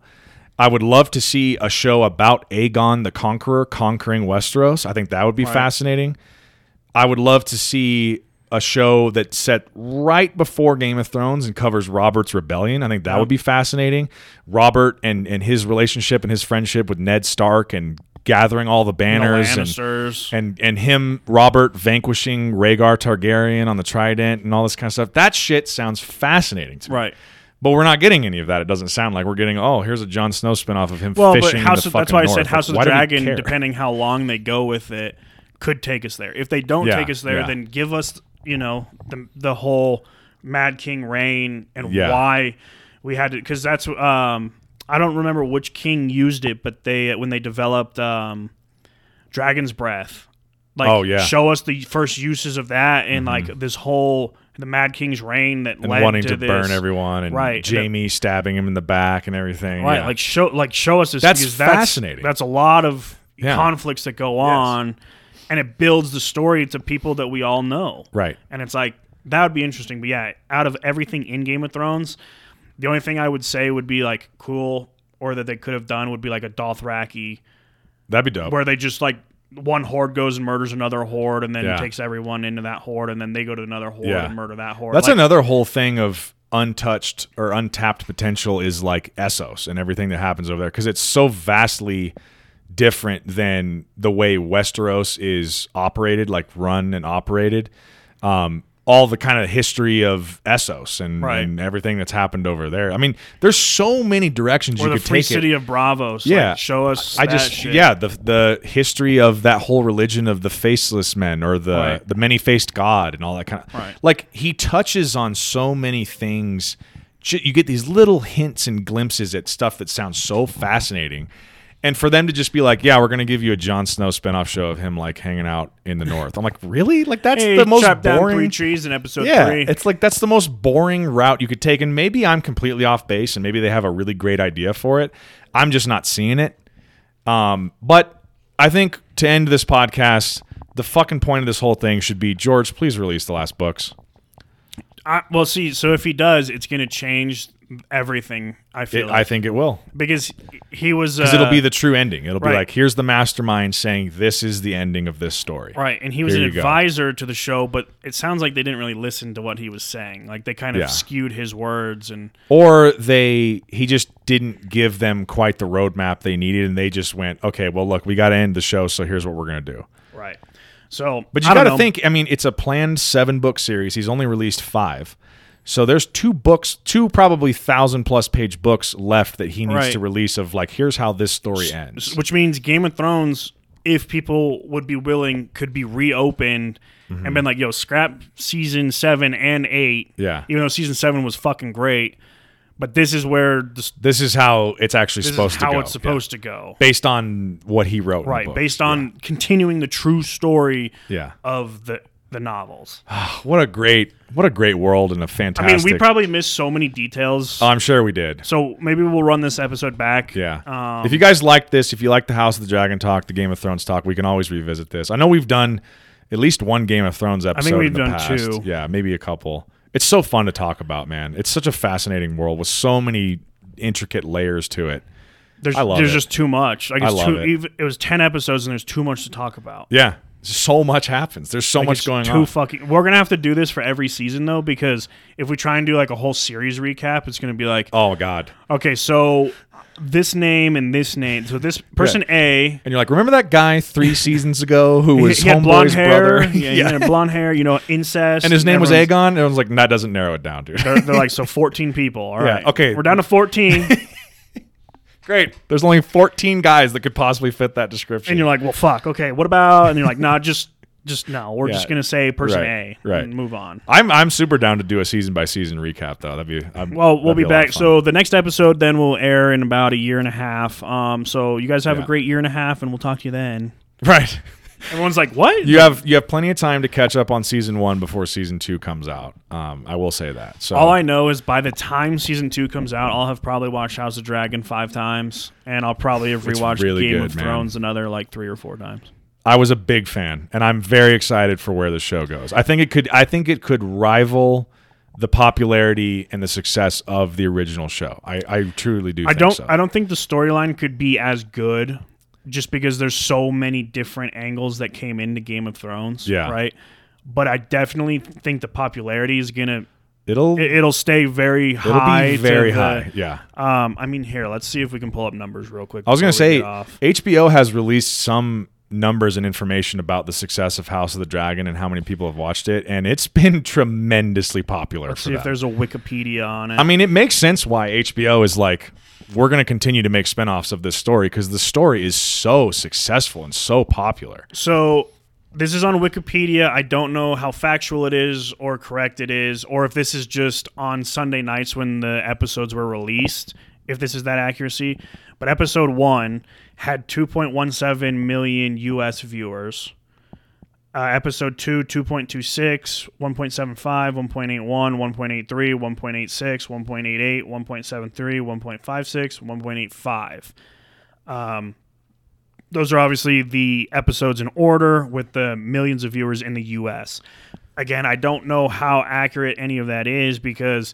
I would love to see a show about Aegon the Conqueror conquering Westeros. I think that would be fascinating. I would love to see a show that's set right before Game of Thrones and covers Robert's rebellion. I think that would be fascinating. Robert and and his relationship and his friendship with Ned Stark and gathering all the banners and Lannisters. and and him Robert vanquishing Rhaegar Targaryen on the Trident and all this kind of stuff. That shit sounds fascinating to me. right. But we're not getting any of that. It doesn't sound like we're getting. Oh, here's a Jon Snow spinoff of him Well, but fishing. House the of, that's why I north. said House Like, of the Dragon, depending how long they go with it, could take us there. If they don't Yeah, take us there, yeah. then give us, you know, the the whole Mad King reign and Yeah. why we had to. Because that's um, I don't remember which king used it, but they when they developed um, Dragon's Breath. Like, Oh, yeah. Mm-hmm. show us the first uses of that and like this whole the Mad King's reign that and led wanting to, to, this. burn everyone and Right. Jaime stabbing him in the back and everything. Right, Yeah. like show like show us this That's because that's fascinating. That's a lot of Yeah. conflicts that go on, and it builds the story to people that we all know. right. And it's like that would be interesting. But yeah, out of everything in Game of Thrones, the only thing I would say would be like cool, or that they could have done would be like a Dothraki, That'd be dope. where they just like one horde goes and murders another horde, and then Yeah. takes everyone into that horde, and then they go to another horde Yeah. and murder that horde. That's Like, another whole thing of untouched or untapped potential is like Essos and everything that happens over there because it's so vastly different than the way Westeros is operated, like run and operated. Um, all the kind of history of Essos and, Right. and everything that's happened over there. I mean, there's so many directions or you could take city it. of Braavos. Yeah. like, show us. I just shit. yeah the the history of that whole religion of the faceless men or the Right. the many faced God and all that kind of Right. like he touches on so many things. You get these little hints and glimpses at stuff that sounds so fascinating, And for them to just be like, yeah, we're gonna give you a Jon Snow spinoff show of him like hanging out in the north. I'm like, really? Like that's Hey, the most chopped down three boring. trees in episode Yeah, three. it's like that's the most boring route you could take, and maybe I'm completely off base, and maybe they have a really great idea for it. I'm just not seeing it. Um, but I think to end this podcast, the fucking point of this whole thing should be George, please release the last books. I, well, see, so if he does, it's going to change everything. I feel It, like. I think it will. because he was uh, Because it'll be the true ending. It'll be like, here's the mastermind saying this is the ending of this story. right, and he was Here an you go. advisor to the show, but it sounds like they didn't really listen to what he was saying. Like they kind of Yeah. skewed his words, and Or they he just didn't give them quite the roadmap they needed, and they just went, okay, well, look, we got to end the show, so here's what we're gonna do. right. So, But you got to think. I mean, it's a planned seven book series. He's only released five, so there's two books, two probably thousand plus page books left that he needs Right. to release. Of like, here's how this story ends. which means Game of Thrones, if people would be willing, could be reopened Mm-hmm. and been like, "Yo, scrap season seven and eight. Yeah. even though season seven was fucking great, but this is where the, This is how it's actually supposed to how go. it's supposed to go. Based on what he wrote. in the Right, based on continuing the true story Yeah. of the the novels. What a great, what a great world and a I fantastic. mean, we probably missed so many details. Oh, I'm sure we did. so maybe we'll run this episode back. Yeah. Um, if you guys like this, if you like the House of the Dragon talk, the Game of Thrones talk, we can always revisit this. I know we've done at least one Game of Thrones episode. we've in the done past. two. Yeah, maybe a couple. It's so fun to talk about, man. It's such a fascinating world with so many intricate layers to it. there's I love there's it. just too much. Like I it's love too, it. it was ten episodes and there's too much to talk about. Yeah. So much happens. There's so Like, much it's going too on. Fucking, we're gonna have to do this for every season though, because if we try and do like a whole series recap, it's gonna be like, oh God. okay, so this name and this name, so this person A, And you're like, remember that guy three seasons ago who was he had blonde Homeboy's hair, brother? yeah, he had blonde hair, you know, incest, And his name was Aegon. And I was like, that doesn't narrow it down, dude. They're, they're like, so 14 people. All Yeah, right, okay. we're down to 14, Great. There's only 14 guys that could possibly fit that description. and you're like, well, fuck, okay, what about? And you're like, nah, just, just no, we're Yeah. just gonna say person Right, A, right. and move on. I'm I'm super down to do a season by season recap though. That'd be I'm, Well, we'll be of back. So the next episode then will air in about a year and a half. Um, so you guys have Yeah. a great year and a half, and we'll talk to you then. right, Everyone's like, "What?" you have you have plenty of time to catch up on season one before season two comes out. Um, I will say that. So All I know is by the time season two comes out, I'll have probably watched House of Dragon five times, and I'll probably have It's rewatched really Game good, of man. Thrones another like three or four times. I was a big fan, and I'm very excited for where the show goes. I think it could I think it could rival the popularity and the success of the original show. I, I truly do. I think don't. So. I don't think the storyline could be as good, just because there's so many different angles that came into Game of Thrones. Yeah. Right. But I definitely think the popularity is gonna. It'll it- It'll stay very it'll high. be very the- high. Yeah. Um, I mean, here, let's see if we can pull up numbers real quick. I was going to say. HBO has released some numbers and information about the success of House of the Dragon and how many people have watched it, and it's been tremendously popular. Let's see if there's a Wikipedia on it. I mean, it makes sense why HBO is like, we're going to continue to make spinoffs of this story because the story is so successful and so popular. so this is on Wikipedia. I don't know how factual it is or correct it is, or if this is just on Sunday nights when the episodes were released. If this is that accuracy, but episode one had 2.17 million U.S. viewers. Uh, episode 2, 2.26, 1.75, 1.81, 1.83, 1.86, 1.88, 1.73, 1.56, 1.85. Um, those are obviously the episodes in order with the millions of viewers in the U.S. Again, I don't know how accurate any of that is because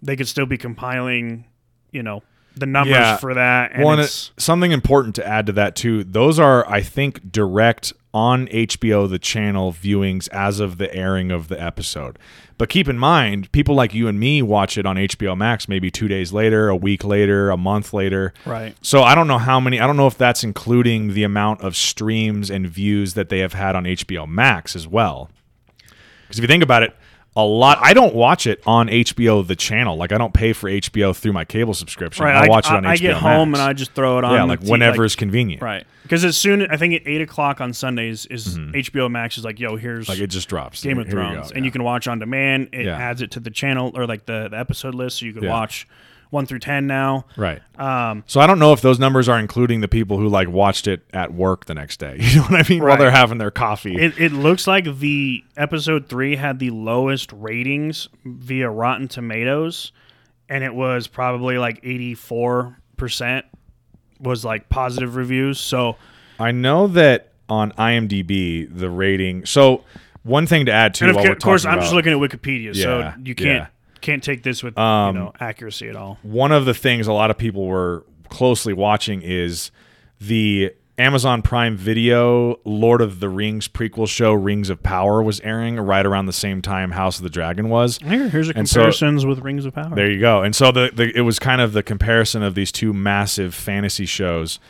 they could still be compiling, you know, the numbers Yeah. for that. And One it's, something important to add to that too. Those are, I think, direct on HBO the channel viewings as of the airing of the episode. But keep in mind, people like you and me watch it on HBO Max maybe two days later, a week later, a month later. right. So I don't know how many. I don't know if that's including the amount of streams and views that they have had on HBO Max as well. Because if you think about it, a lot. I don't watch it on HBO the channel. Like I don't pay for HBO through my cable subscription. Right. I watch it on I, I HBO get home Max. and I just throw it on. yeah, like whenever like- is convenient. Right. Because as soon I think at eight o'clock on Sundays is HBO Max is like, yo, here's Mm-hmm. Like it just drops. Game of Here Thrones, go, and you can watch on demand. It Yeah. adds it to the channel or like the, the episode list, so you can Yeah. watch one through ten now. Right. Um, So I don't know if those numbers are including the people who like watched it at work the next day. You know what I mean? While they're having their coffee. it, it looks like the episode three had the lowest ratings via Rotten Tomatoes, and it was probably like eighty four percent was like positive reviews. So I know that on IMDb the rating. So one thing to add to and of, while ca- we're of course I'm just looking at Wikipedia, so you can't yeah. Can't take this with Um, you know accuracy at all. one of the things a lot of people were closely watching is the Amazon Prime Video Lord of the Rings prequel show Rings of Power was airing right around the same time House of the Dragon was. Here, here's a and so- comparisons with Rings of Power. There you go. And so the, the it was kind of the comparison of these two massive fantasy shows.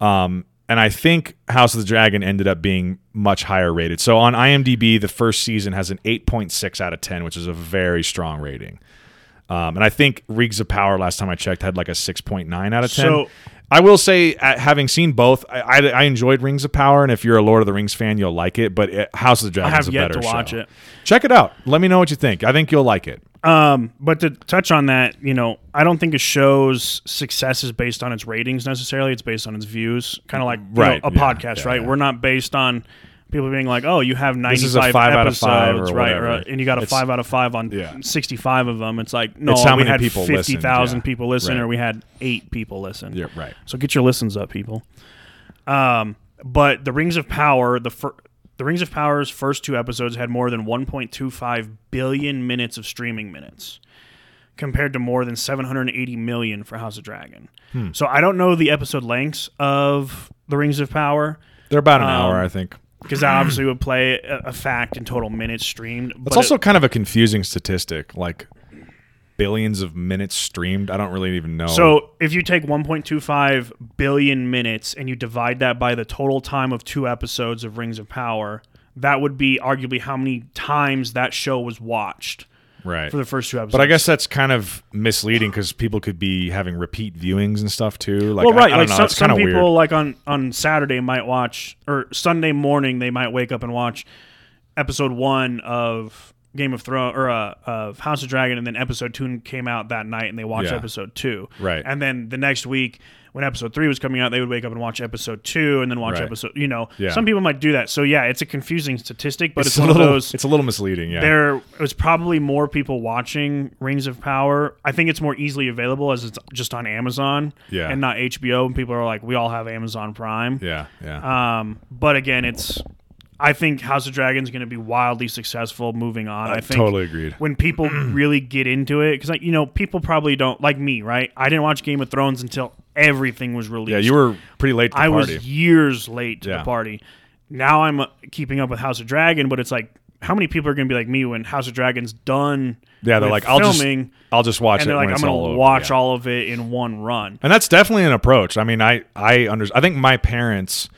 Um, and I think House of the Dragon ended up being much higher rated. So on IMDb, the first season has an 8.6 out of 10, which is a very strong rating. Um, and I think Rings of Power, last time I checked, had like a 6.9 out of 10. So- I will say, uh, having seen both, I, I, I enjoyed Rings of Power. And if you're a Lord of the Rings fan, you'll like it. But it, House of the I Dragon is a yet better to watch show. it. Check it out. Let me know what you think. I think you'll like it. Um, but to touch on that, you know, I don't think a show's success is based on its ratings necessarily. It's based on its views, kind of like you know, a yeah, podcast, yeah, right? yeah. We're not based on people being like, "Oh, you have ninety-five is a five five out of episodes, five or right, right?" And you got a It's- five out of five on Yeah. sixty five of them. It's like, no, It's how we many had people fifty thousand people listen, Right. or we had eight people listen. Yeah, right. So get your listens up, people. Um, but the Rings of Power, the fir- the Rings of Power's first two episodes had more than 1.25 billion minutes of streaming minutes, compared to more than 780 million for House of Dragon. Hmm. So I don't know the episode lengths of the Rings of Power They're about an Um, hour, I think. because that obviously would play a, a fact in total minutes streamed. It's also it- kind of a confusing statistic, like billions of minutes streamed. I don't really even know. So if you take 1.25 billion minutes and you divide that by the total time of two episodes of Rings of Power, that would be arguably how many times that show was watched right. for the first two episodes. But I guess that's kind of misleading because people could be having repeat viewings and stuff too. Like, well, I- right, I, like don't know. some, it's some kind of people, weird. like on on Saturday, might watch or Sunday morning they might wake up and watch episode one of Game of Thrones or uh, of House of Dragon, and then episode two came out that night, and they watched Yeah. episode two. Right. and then the next week when episode three was coming out, they would wake up and watch episode two, and then watch Right. episode. You know, Yeah. some people might do that. So yeah, it's a confusing statistic, but it's, a one little, of those. It's a little misleading. Yeah. There was probably more people watching Rings of Power. I think it's more easily available as it's just on Amazon Yeah. and not HBO. And people are like, we all have Amazon Prime. yeah. Yeah. Um, but again, it's. I think House of Dragons is going to be wildly successful moving on. I think totally agreed. when people really get into it, because like you know, people probably don't like me, right? I didn't watch Game of Thrones until everything was released. Yeah, you were pretty late to the I party. was years late to Yeah. the party. Now I'm uh, keeping up with House of Dragon, but it's like, how many people are going to be like me when House of Dragon's done? yeah, they're like, I'll filming, just, I'll just watch and it they're when like, I'm going to over. watch Yeah. all of it in one run. And that's definitely an approach. I mean, I I under, I think my parents,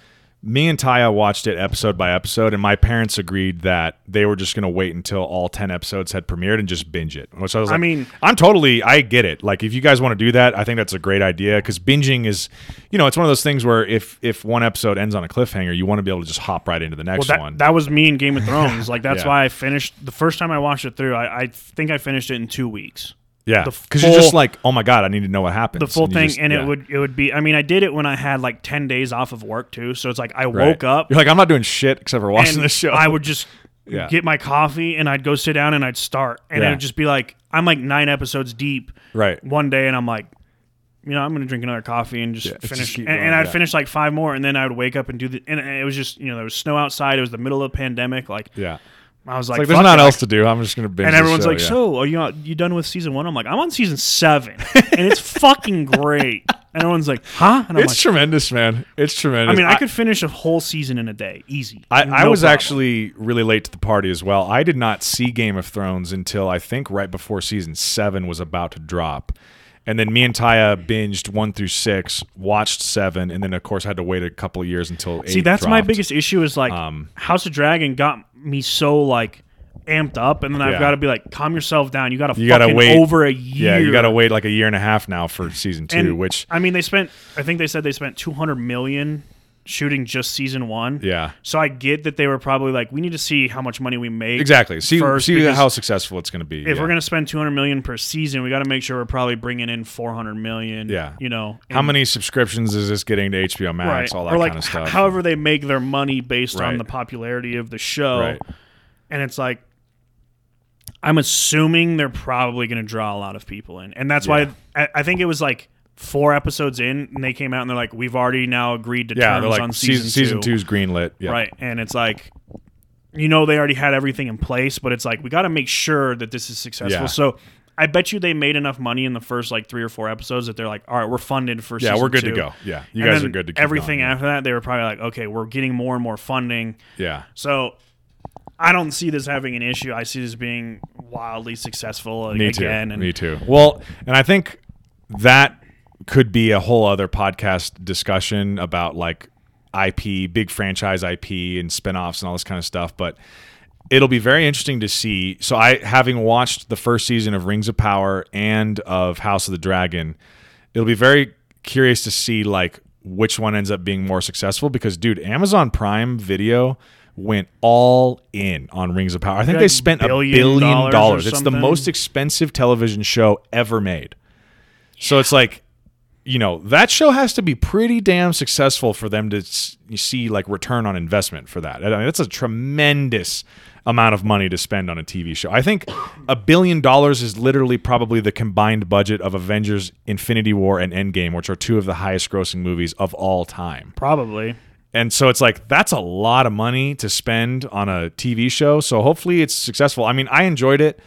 me and Taya watched it episode by episode, and my parents agreed that they were just going to wait until all ten episodes had premiered and just binge it. Which I was like, I mean- I'm totally, I get it. Like, if you guys want to do that, I think that's a great idea because binging is, you know, it's one of those things where if if one episode ends on a cliffhanger, you want to be able to just hop right into the next Well, that, one. that was me in Game of Thrones. Like that's Yeah. why I finished the first time I watched it through. I, I think I finished it in two weeks. Yeah, because you're just like, oh my god, I need to know what happens. The full And thing, just- and yeah. it would it would be. I mean, I did it when I had like ten days off of work too. So it's like I Right. woke up. You're like, I'm not doing shit except for watching this show. I would just Yeah. get my coffee and I'd go sit down and I'd start, and Yeah. it would just be like I'm like nine episodes deep right. one day, and I'm like, you know, I'm gonna drink another coffee and just just finish, keep and, going, and I'd finish like five more, and then I would wake up and do the, and it was just you know there was snow outside, it was the middle of the pandemic, like Yeah. I was like, like there's fuck not else to do. I'm just gonna binge. and everyone's show, like, yeah. "So, are you you done with season one?" I'm like, "I'm on season seven, and it's fucking great." And everyone's like, "Huh?" And I'm it's like, tremendous, man. It's tremendous. "I mean, I, could finish a whole season in a day, easy." I, I was problem. actually really late to the party as well. I did not see Game of Thrones until I think right before season seven was about to drop. And then me and Taya binged one through six, watched seven, and then of course I had to wait a couple of years until eight. See, that's my biggest issue. Is like Um, House of Dragon got me so like amped up, and then I've Yeah. got to be like, calm yourself down. You got to You gotta fucking wait- over a year. Yeah, you got to wait like a year and a half now for season two, And, which I mean, they spent. I think they said they spent two hundred million shooting just season one. Yeah. So I get that they were probably like, we need to see how much money we make. Exactly. See, First, see how successful it's going to be. If yeah. we're gonna spend 200 million per season, we got to make sure we're probably bringing in 400 million. Yeah. You know, how many subscriptions is this getting to HBO Max? All that or like kind of stuff. however they make their money based Right. on the popularity of the show. Right. And it's like I'm assuming they're probably going to draw a lot of people in, and that's Yeah. why I, I think it was like four episodes in, and they came out and they're like, "We've already now agreed to yeah, terms they're like on season, season, season two. two's greenlit. Yeah. right?" And it's like, you know, they already had everything in place, but it's like we got to make sure that this is successful. Yeah. So. I bet you they made enough money in the first like three or four episodes that they're like, all right, we're funded for. Season. Yeah, season we're good two. to go. Yeah, you And guys are good to keep everything going. after that. They were probably like, okay, we're getting more and more funding. Yeah. So I don't see this having an issue. I see this being wildly successful Me again. too. And Me too. Well, and I think that could be a whole other podcast discussion about like IP, big franchise IP and spin-offs and all this kind of stuff, but it'll be very interesting to see. So I having watched the first season of Rings of Power and of House of the Dragon, it'll be very curious to see like which one ends up being more successful because dude, Amazon Prime Video went all in on Rings of Power. I think they spent a billion billion dollars dollars. It's the most expensive television show ever made. So it's like, you know, that show has to be pretty damn successful for them to see like return on investment for that. I mean, that's a tremendous amount of money to spend on a TV show. I think a billion dollars is literally probably the combined budget of Avengers Infinity War and Endgame, which are two of the highest grossing movies of all time. probably. And so it's like that's a lot of money to spend on a TV show. So hopefully it's successful. I mean, I enjoyed it.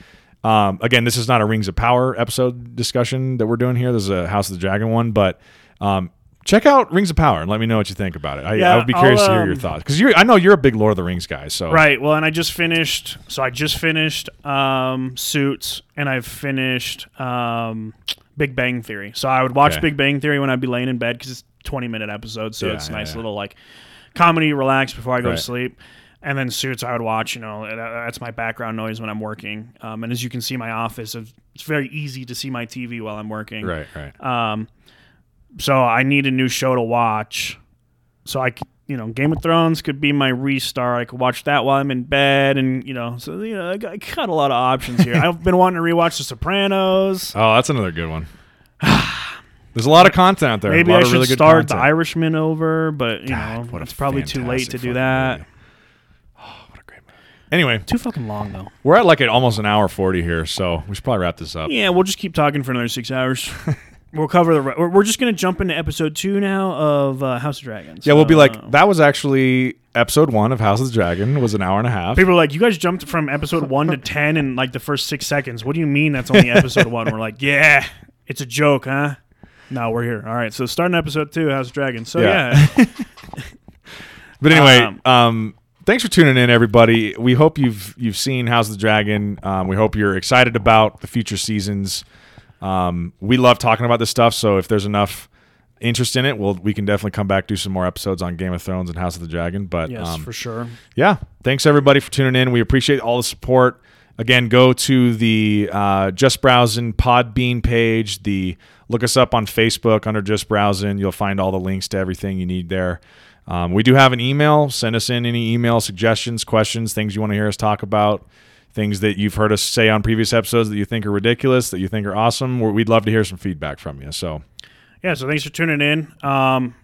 Um, again, this is not a Rings of Power episode discussion that we're doing here. This is a House of the Dragon one, but um, check out Rings of Power and let me know what you think about it. I, Yeah, I would be curious I'll, to hear your um, thoughts because I know you're a big Lord of the Rings guy. So Right. Well, and I just finished. So I just finished um, Suits, and I've finished um, Big Bang Theory. So I would watch Okay. Big Bang Theory when I'd be laying in bed because it's 20 minute episodes, so Yeah, it's a yeah, nice little like comedy, relax before I go Right. to sleep. And then Suits, I would watch. You know, that, that's my background noise when I'm working. Um, and as you can see, my office, it's very easy to see my TV while I'm working. right, right. Um, so I need a new show to watch. So I, you know, Game of Thrones could be my restart. I could watch that while I'm in bed, and you know, so you know, I got, I got a lot of options here. I've been wanting to rewatch The Sopranos. Oh, that's another good one. There's a lot of content out there. Maybe I should really start The. Irishman over, but you God, know, it's probably too late to do that. movie. Oh, what a great movie. Anyway, Too fucking long though. we're at like at almost an hour forty here, so we should probably wrap this up. Yeah, we'll just keep talking for another six hours. we'll cover the. re- We're, we're just gonna jump into episode two now of uh, House of Dragons. Yeah, we'll be So, like, that was actually episode one of House of the Dragon. was an hour and a half. People are like, you guys jumped from episode one to ten in like the first six seconds. What do you mean that's only episode one? We're like, yeah, it's a joke, huh? No, we're here. All right, so starting episode two, House of Dragons. So Yeah. yeah, But anyway, Um, um, thanks for tuning in, everybody. We hope you've you've seen House of the Dragon. Um, we hope you're excited about the future seasons. Um, we love talking about this stuff, so if there's enough interest in it, we'll we can definitely come back do some more episodes on Game of Thrones and House of the Dragon. But yes, um, for sure. yeah, thanks everybody for tuning in. We appreciate all the support. Again, go to the uh, Just Browsing Podbean page. The look us up on Facebook under Just Browsing. You'll find all the links to everything you need there. Um, we do have an email. Send us in any email suggestions, questions, things you want to hear us talk about, things that you've heard us say on previous episodes that you think are ridiculous, that you think are awesome. We'd love to hear some feedback from you. So Yeah, so thanks for tuning in. Um,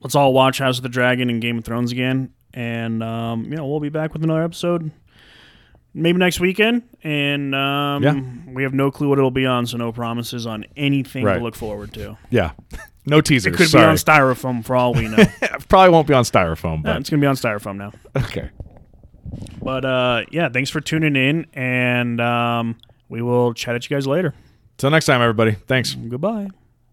let's all watch House of the Dragon and Game of Thrones again, and um, you know we'll be back with another episode. Maybe next weekend, and um, Yeah. we have no clue what it'll be on, so no promises on anything Right. to look forward to. yeah, no teasers. It could Sorry. be on styrofoam for all we know. Probably won't be on styrofoam, Yeah, but it's gonna be on styrofoam now. okay. But uh, yeah, thanks for tuning in, and um, we will chat at you guys later. Till next time, everybody. Thanks. Goodbye.